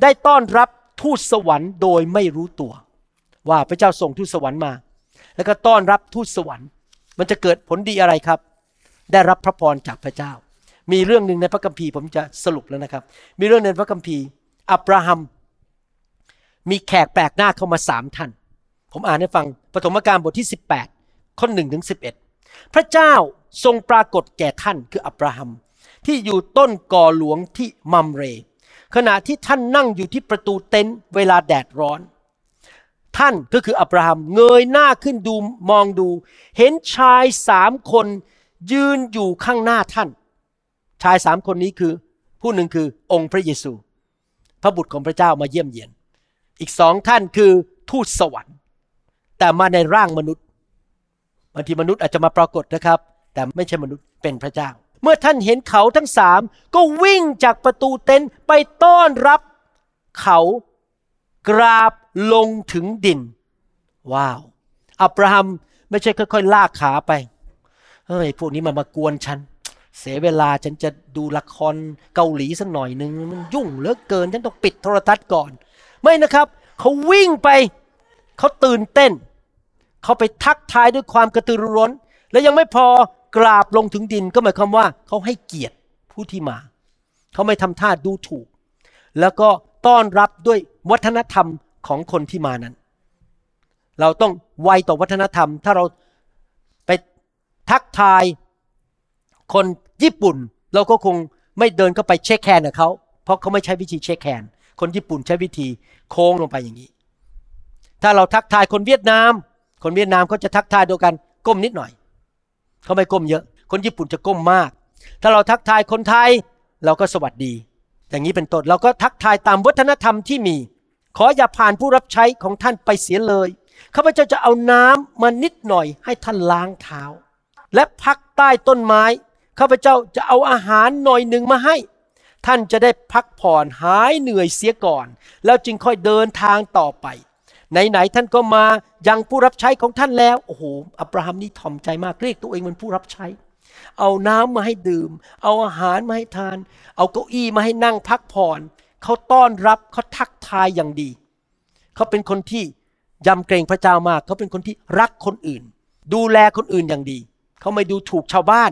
ได้ต้อนรับทูตสวรรค์โดยไม่รู้ตัว ว่าพระเจ้าส่งทูตสวรรค์มา แล้วก็ต้อนรับทูตสวรรค์ มันจะเกิดผลดีอะไรครับ ได้รับพระพรจากพระเจ้า มีเรื่องหนึ่งในพระคัมภีร์ผมจะสรุปแล้วนะครับ มีเรื่องในพระคัมภีร์ อับราฮัม มีแขกแปลกหน้าเข้ามาสามท่าน ผมอ่านให้ฟังปฐมกาลบทที่ 18 ข้อหนึ่งถึงสิพระเจ้าทรงปรากฏแก่ท่านคืออับราฮัม ที่อยู่ต้นกอหลวงที่มัมเร ขณะที่ท่านนั่งอยู่ที่ประตูเต็นท์เวลาแดดร้อน ท่านก็คืออับราฮัมเงยหน้าขึ้นดูมองดู เห็นชายสามคนยืนอยู่ข้างหน้าท่าน ชายสามคนนี้คือ ผู้หนึ่งคือองค์พระเยซู พระบุตรของพระเจ้ามาเยี่ยมเยียน อีกสองท่านคือทูตสวรรค์ แต่มาในร่างมนุษย์บางทีมนุษย์อาจจะมาปรากฏนะครับ แต่ไม่ใช่มนุษย์เป็นพระเจ้า เมื่อท่านเห็นเขาทั้งสามก็วิ่งจากประตูเต็นท์ไปต้อนรับเขากราบลงถึงดิน ว้าว อับราฮัมไม่ใช่ค่อยๆ ลากขาไปเฮ้ยพวกนี้มันมากวนฉัน เสียเวลาฉันจะดูละครเกาหลีสักหน่อยหนึ่งมันยุ่งเหลือเกิน ฉันต้องปิดโทรทัศน์ก่อน ไม่นะครับเขาวิ่งไปเขาตื่นเต้น เขาไปทักทายด้วยความกระตือรือร้น และยังไม่พอกราบลงถึงดินก็หมายความว่าเขาให้เกียรติผู้ที่มา เขาไม่ทำท่าดูถูก แล้วก็ต้อนรับด้วยวัฒนธรรมของคนที่มานั้น เราต้องไวต่อวัฒนธรรม ถ้าเราไปทักทาย คนญี่ปุ่นเราก็คงไม่เดินเข้าไปเช็คแคนกับเขาเพราะเขาไม่ใช้วิธีเช็คแคนคนญี่ปุ่นใช้วิธีโค้งลงไปอย่างนี้ ถ้าเราทักทายคนเวียดนาม คนเวียดนามเขาจะทักทายโดยการก้มนิดหน่อยเขาไม่ก้มเยอะ คนญี่ปุ่นจะก้มมาก ถ้าเราทักทายคนไทยเราก็สวัสดี อย่างนี้เป็นต้นเราก็ทักทายตามวัฒนธรรมที่มี ขออย่าผ่านผู้รับใช้ของท่านไปเสียเลยข้าพเจ้าจะเอาน้ำมานิดหน่อยให้ท่านล้างเท้า และพักใต้ต้นไม้ ข้าพเจ้าจะเอาอาหารหน่อยหนึ่งมาให้ ท่านจะได้พักผ่อนหายเหนื่อยเสียก่อน แล้วจึงค่อยเดินทางต่อไปไหนๆท่านก็มายังผู้รับใช้ของท่านแล้วโอ้โหอับราฮัมนี่ถ่อมใจมากเรียกตัวเองเป็นผู้รับใช้ เอาน้ำมาให้ดื่ม เอาอาหารมาให้ทาน เอาเก้าอี้มาให้นั่งพักผ่อนเขาต้อนรับเขาทักทายอย่างดี เขาเป็นคนที่ยำเกรงพระเจ้ามาก เขาเป็นคนที่รักคนอื่น ดูแลคนอื่นอย่างดี เขาไม่ดูถูกชาวบ้าน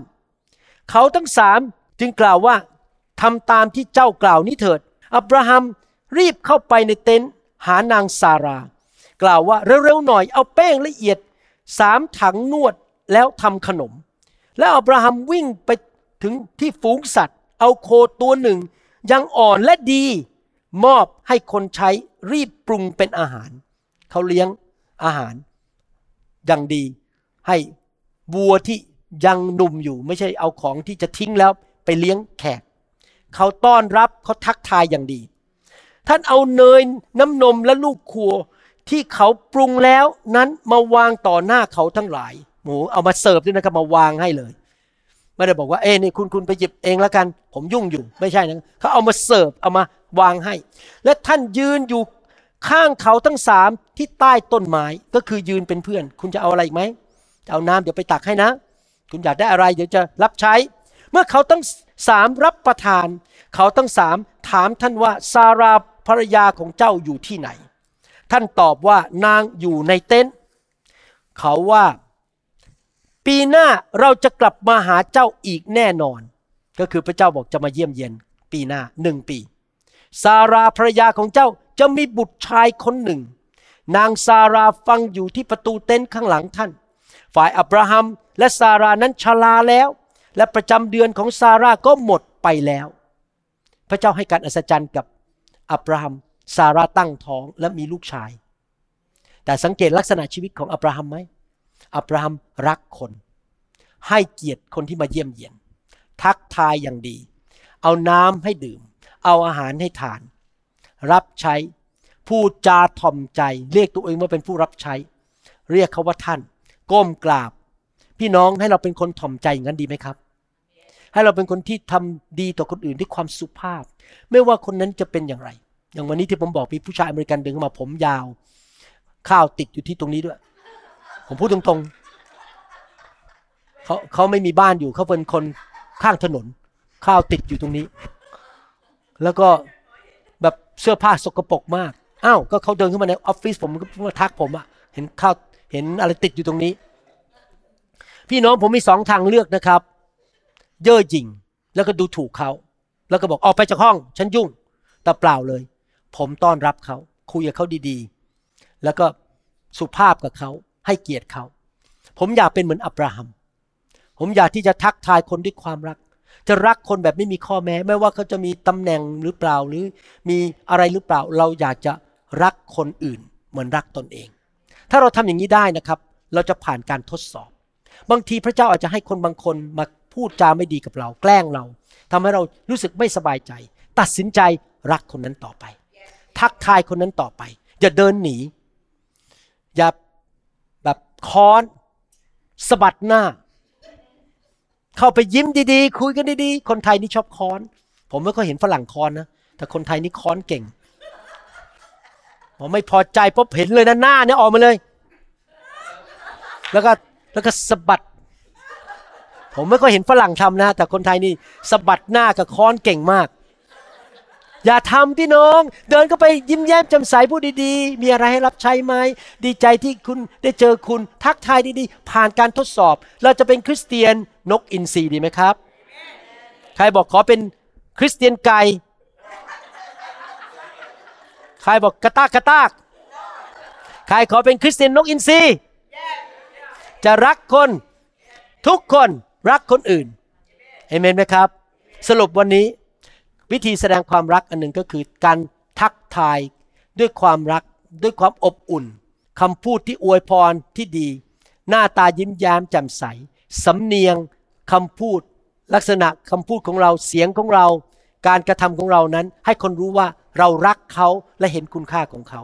เขาทั้งสามจึงกล่าวว่าทำตามที่เจ้ากล่าวนี้เถิด อับราฮัมรีบเข้าไปในเต็นท์หานางซารา กล่าวว่าเร็วๆหน่อยเอาแป้งละเอียดสามถังนวดแล้วทำขนม แล้วอับราฮัมวิ่งไปถึงที่ฝูงสัตว์ เอาโคตัวหนึ่ง ยังอ่อนและดี มอบให้คนใช้รีบปรุงเป็นอาหาร เขาเลี้ยงอาหารอย่างดี ให้วัวที่ ยังหนุ่มอยู่ไม่ใช่เอาของที่จะทิ้งแล้วไปเลี้ยงแขก เขาต้อนรับเขาทักทายอย่างดี ท่านเอาเนยน้ำนมและลูกครัวที่เขาปรุงแล้วนั้นมาวางต่อหน้าเขาทั้งหลาย หมูเอามาเสิร์ฟด้วยนะครับมาวางให้เลยไม่ได้บอกว่าเอ้นี่คุณคุณไปหยิบเองแล้วกัน ผมยุ่งอยู่ไม่ใช่นะเขาเอามาเสิร์ฟเอามาวางให้ และท่านยืนอยู่ข้างเขาทั้งสามที่ใต้ต้นไม้ก็คือยืนเป็นเพื่อน คุณจะเอาอะไรอีกไหมจะเอาน้ำเดี๋ยวไปตักให้นะ คุณอยากได้อะไรเดี๋ยวจะรับใช้ เมื่อเขาทั้งสามรับประทาน เขาทั้งสามถามท่านว่าซาราภรรยาของเจ้าอยู่ที่ไหน ท่านตอบว่านางอยู่ในเต็นท์เขาว่าปีหน้าเราจะกลับมาหาเจ้าอีกแน่นอน ก็คือพระเจ้าบอกจะมาเยี่ยมเยียนปีหน้าหนึ่งปี ซาราภรรยาของเจ้าจะมีบุตรชายคนหนึ่ง นางซาราฟังอยู่ที่ประตูเต็นท์ข้างหลังท่าน ฝ่ายอับราฮัมและซารานั้นชราแล้ว และประจำเดือนของซาร่าก็หมดไปแล้ว พระเจ้าให้การอัศจรรย์กับอับราฮัมซาร่าตั้งท้องและมีลูกชาย แต่สังเกตลักษณะชีวิตของอับราฮัมไหมอับราฮัมรักคน ให้เกียรติคนที่มาเยี่ยมเยียน ทักทายอย่างดี เอาน้ำให้ดื่ม เอาอาหารให้ทาน รับใช้ พูดจาถ่อมใจ เรียกตัวเองว่าเป็นผู้รับใช้ เรียกเขาว่าท่าน ก้มกราบ พี่น้องให้เราเป็นคนถ่อมใจอย่างนั้นดีไหมครับ ให้เราเป็นคนที่ทำดีต่อคนอื่นด้วยความสุภาพ ไม่ว่าคนนั้นจะเป็นอย่างไร อย่างวันนี้ที่ผมบอกมีผู้ชายอเมริกันเดินเข้ามาผมยาว ข้าวติดอยู่ที่ตรงนี้ด้วย ผมพูดตรงๆเขาเขาไม่มีบ้านอยู่เขาเป็นคนข้างถนน ข้าวติดอยู่ตรงนี้ แล้วก็แบบเสื้อผ้าสกปรกมากอ้าวก็เขาเดินเข้ามาในออฟฟิศผมก็มาทักผมอะเห็นข้าว เห็นอะไรติดอยู่ตรงนี้ พี่น้องผมมีสองทางเลือกนะครับ เย่อหยิ่งแล้วก็ดูถูกเขา แล้วก็บอกออกไปจากห้อง ฉันยุ่ง แต่เปล่าเลย ผมต้อนรับเขาคุยกับเขาดีๆ แล้วก็สุภาพกับเขาให้เกียรติเขา ผมอยากเป็นเหมือนอับราฮัม ผมอยากที่จะทักทายคนด้วยความรัก จะรักคนแบบไม่มีข้อแม้ ไม่ว่าเขาจะมีตำแหน่งหรือเปล่าหรือมีอะไรหรือเปล่า เราอยากจะรักคนอื่น เหมือนรักตนเอง ถ้าเราทำอย่างนี้ได้นะครับ เราจะผ่านการทดสอบ บางทีพระเจ้าอาจจะให้คนบางคนมาพูดจาไม่ดีกับเรา แกล้งเราทำให้เรารู้สึกไม่สบายใจ ตัดสินใจรักคนนั้นต่อไป ทักทายคนนั้นต่อไป อย่าเดินหนี อย่าแบบค้อนสะบัดหน้า เข้าไปยิ้มดีๆ คุยกันดีๆ คนไทยนี่ชอบค้อน ผมไม่ค่อยเห็นฝรั่งค้อนนะ แต่คนไทยนี่ค้อนเก่ง ผมไม่พอใจปุ๊บเห็นเลยนะหน้าเนี่ยออกมาเลย แล้วก็แล้วก็สะบัด ผมไม่ค่อยเห็นฝรั่งทำนะ แต่คนไทยนี่สะบัดหน้ากับค้อนเก่งมาก อย่าทำพี่น้อง เดินเข้าไปยิ้มแย้มแจ่มใสพูดดีๆ มีอะไรให้รับใช้ไหมดีใจที่คุณได้เจอคุณทักทายดีๆ ผ่านการทดสอบ เราจะเป็นคริสเตียนนกอินทรีดีไหมครับ ใครบอกขอเป็นคริสเตียนไก่ ใครบอกกระตากกระตากใครขอเป็นคริสเตียนนกอินทรีจะรักคนทุกคนรักคนอื่นเอเมนไหมครับ สรุปวันนี้วิธีแสดงความรักอันหนึ่งก็คือการทักทายด้วยความรักด้วยความอบอุ่นคำพูดที่อวยพรที่ดี หน้าตายิ้มแย้มแจ่มใสสำเนียงคำพูดลักษณะคำพูดของเราเสียงของเรา การกระทำของเรานั้น ให้คนรู้ว่า เรารักเขาและเห็นคุณค่าของเขา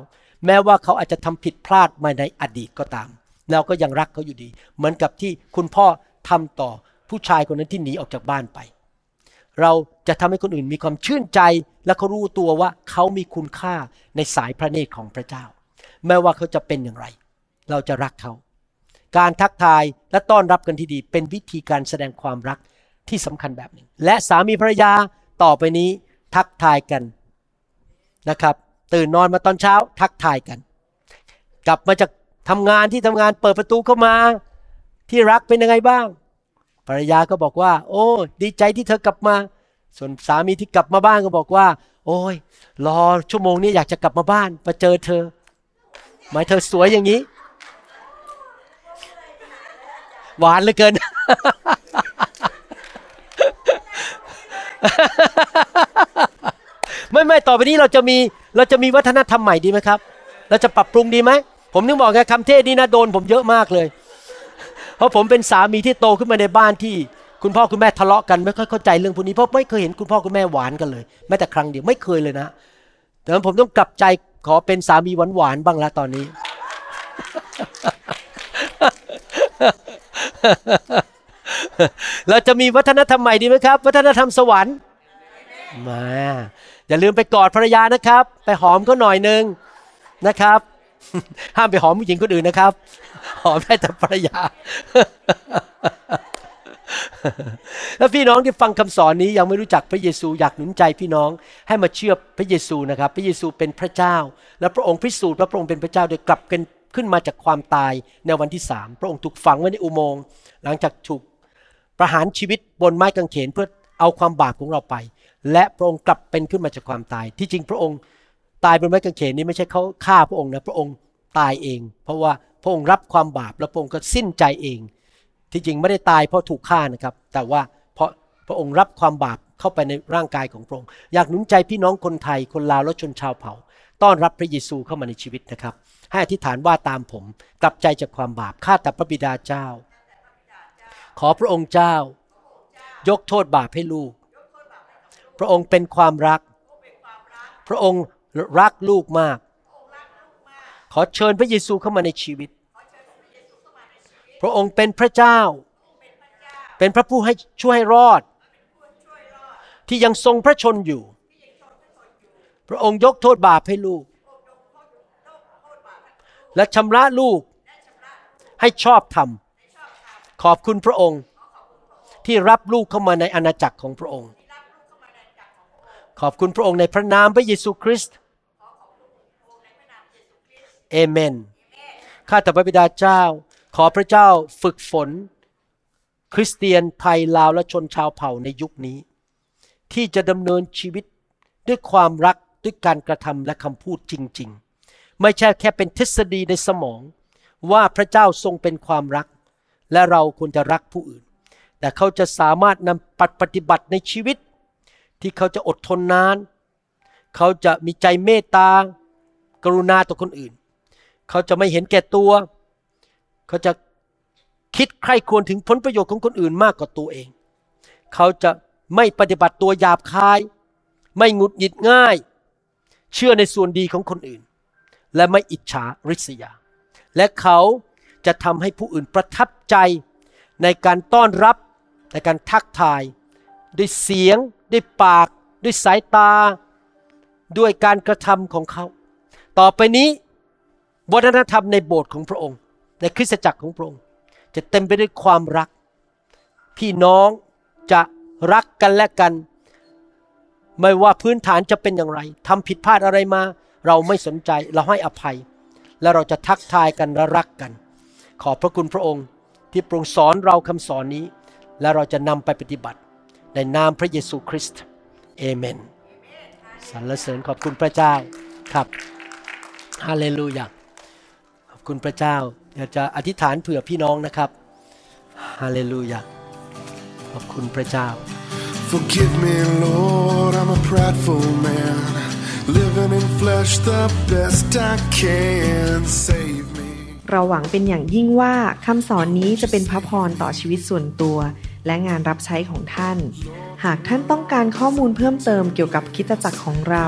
แม้ว่าเขาอาจจะทำผิดพลาดมาในอดีตก็ตาม เราก็ยังรักเขาอยู่ดี เหมือนกับที่คุณพ่อทำต่อผู้ชายคนนั้นที่หนีออกจากบ้านไป เราจะทำให้คนอื่นมีความชื่นใจ และเขารู้ตัวว่าเขามีคุณค่าในสายพระเนตรของพระเจ้า แม้ว่าเขาจะเป็นอย่างไร เราจะรักเขา การทักทายและต้อนรับกันที่ดี เป็นวิธีการแสดงความรักที่สำคัญแบบหนึ่ง และสามีภรรยาต่อไปนี้ทักทายกัน นะครับ ตื่นนอนมาตอนเช้าทักทายกัน กลับมาจากทำงานที่ทำงานเปิดประตูเข้ามา ที่รักเป็นยังไงบ้าง ภรรยาก็บอกว่า โอ้ ดีใจที่เธอกลับมา ส่วนสามีที่กลับมาบ้านก็บอกว่า โอ้ยรอชั่วโมงนี้อยากจะกลับมาบ้านมาเจอเธอ หมายเธอสวยอย่างนี้ หวานเหลือเกิน ไม่ไม่ต่อไปนี้เราจะมีเราจะมีวัฒนธรรมใหม่ดีไหมครับ เราจะปรับปรุงดีไหม ผมนึกบอกไงคำเทศนี้นะโดนผมเยอะมากเลย เพราะผมเป็นสามีที่โตขึ้นมาในบ้านที่ คุณพ่อคุณแม่ทะเลาะกันไม่ค่อยเข้าใจเรื่องพวกนี้เพราะไม่เคยเห็นคุณพ่อคุณแม่หวานกันเลยแม้แต่ครั้งเดียวไม่เคยเลยนะแต่ผมต้องกลับใจขอเป็นสามีหวานๆบ้างละตอนนี้ เราจะมีวัฒนธรรมใหม่ดีไหมครับ วัฒนธรรมสวรรค์มา อย่าลืมไปกอดภรรยานะครับ ไปหอมเขาหน่อยนึงนะครับ ห้ามไปหอมผู้หญิงคนอื่นนะครับ หอมได้แต่ภรรยาแล้วพี่น้องที่ฟังคำสอนนี้ยังไม่รู้จักพระเยซูอยากหนุนใจพี่น้องให้มาเชื่อพระเยซูนะครับ พระเยซูเป็นพระเจ้า และพระองค์พิสูจน์ว่าพระองค์เป็นพระเจ้าโดยกลับกันขึ้นมาจากความตายในวันที่สามพระองค์ถูกฝังไว้ในอุโมงค์หลังจากถูกประหารชีวิตบนไม้กางเขนเพื่อเอาความบาปของเราไป และพระองค์กลับเป็นขึ้นมาจากความตาย ที่จริงพระองค์ตายบนไม้กางเขนนี้ไม่ใช่เขาฆ่าพระองค์นะพระองค์ตายเอง เพราะว่าพระองค์รับความบาปแล้วพระองค์ก็สิ้นใจเอง ที่จริงไม่ได้ตายเพราะถูกฆ่านะครับ แต่ว่าเพราะพระองค์รับความบาปเข้าไปในร่างกายของพระองค์ อยากหนุนใจพี่น้องคนไทยคนลาวและชนชาวเผ่า ต้อนรับพระเยซูเข้ามาในชีวิตนะครับ ให้อธิษฐานว่าตามผม กลับใจจากความบาปข้าแต่พระบิดาเจ้า ขอพระองค์เจ้า ยกโทษบาปให้ลูก พระองค์เป็นความรัก พระองค์รักลูกมาก ขอเชิญพระเยซูเข้ามาในชีวิต พระองค์เป็นพระเจ้า เป็นพระผู้ให้ช่วยให้รอด ที่ยังทรงพระชนอยู่ พระองค์ยกโทษบาปให้ลูก และชำระลูกให้ชอบธรรม ขอบคุณพระองค์ที่รับลูกเข้ามาในอาณาจักรของพระองค์ ขอบคุณพระองค์ในพระนามพระเยซูคริสต์เอเมน ข้าแต่พระบิดาเจ้า ขอพระเจ้าฝึกฝน คริสเตียนไทยลาวและชนชาวเผ่าในยุคนี้ ที่จะดำเนินชีวิตด้วยความรักด้วยการกระทำและคำพูดจริง ๆ ไม่ใช่แค่เป็นทฤษฎีในสมอง ว่าพระเจ้าทรงเป็นความรัก และเราควรจะรักผู้อื่น แต่เขาจะสามารถนำปฏิบัติในชีวิต ที่เขาจะอดทนนาน เขาจะมีใจเมตตา กรุณาต่อคนอื่น เขาจะไม่เห็นแก่ตัว เขาจะคิดใคร่ควรถึงผลประโยชน์ของคนอื่นมากกว่าตัวเอง เขาจะไม่ปฏิบัติตัวหยาบคาย ไม่หงุดหงิดง่าย เชื่อในส่วนดีของคนอื่น และไม่อิจฉาริษยา และเขาจะทำให้ผู้อื่นประทับใจในการต้อนรับในการทักทายด้วยเสียง ด้วยปาก ด้วยสายตา ด้วยการกระทำของเขา ต่อไปนี้วัฒนธรรมในโบสถ์ของพระองค์ ในคริสตจักรของพระองค์ จะเต็มไปด้วยความรัก พี่น้องจะรักกันและกัน ไม่ว่าพื้นฐานจะเป็นอย่างไรทำผิดพลาดอะไรมา เราไม่สนใจเราให้อภัย และเราจะทักทายกันและรักกัน ขอบพระคุณพระองค์ที่โปรงสอนเราคำสอนนี้ และเราจะนำไปปฏิบัติ ในนามพระเยซูคริสต์เอเมนสรรเสริญขอบคุณพระเจ้าครับฮาเลลูยาขอบคุณพระเจ้าอยากจะอธิษฐานเผื่อพี่น้องนะครับฮาเลลูยาขอบคุณพระเจ้า Forgive me, Lord, I'm a prideful man. Living in flesh the best I can. Save me. เราหวังเป็นอย่างยิ่งว่าคำสอนนี้จะเป็นพระพรต่อชีวิตส่วนตัว และงานรับใช้ของท่าน หากท่านต้องการข้อมูลเพิ่มเติมเกี่ยวกับคิดตจักรของเรา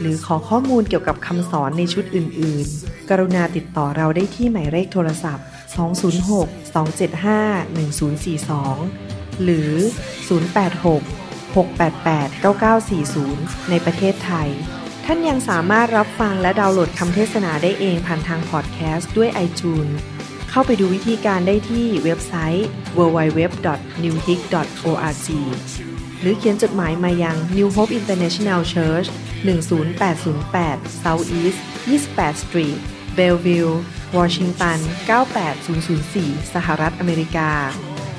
หรือขอข้อมูลเกี่ยวกับคำสอนในชุดอื่น ๆ กรุณาติดต่อเราได้ที่หมายเลขโทรศัพท์ 206-275-1042 หรือ 086-688-9940 ในประเทศไทย ท่านยังสามารถรับฟังและดาวน์โหลดคำเทศนาได้เองผ่านทางพอดแคสต์ด้วย iTunes เข้าไปดูวิธีการได้ที่เว็บไซต์ www.newhope.org หรือเขียนจดหมายมายัง New Hope International Church 10808 South East 28 Street Bellevue Washington 98004 สหรัฐอเมริกา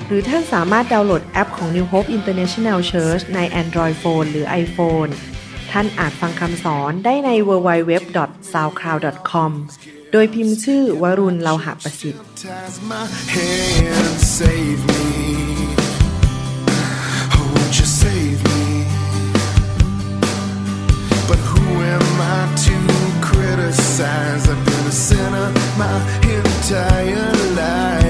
หรือท่านสามารถดาวน์โหลดแอปของ New Hope International Church ใน Android Phone หรือ iPhone ท่านอาจฟังคำสอนได้ใน www.soundcloud.com โดยพิมพ์ชื่อวรุณเลาหะประสิทธิ์ Ties my hands, save me. Oh, won't you save me? But who am I to criticize? I've been a sinner my entire life.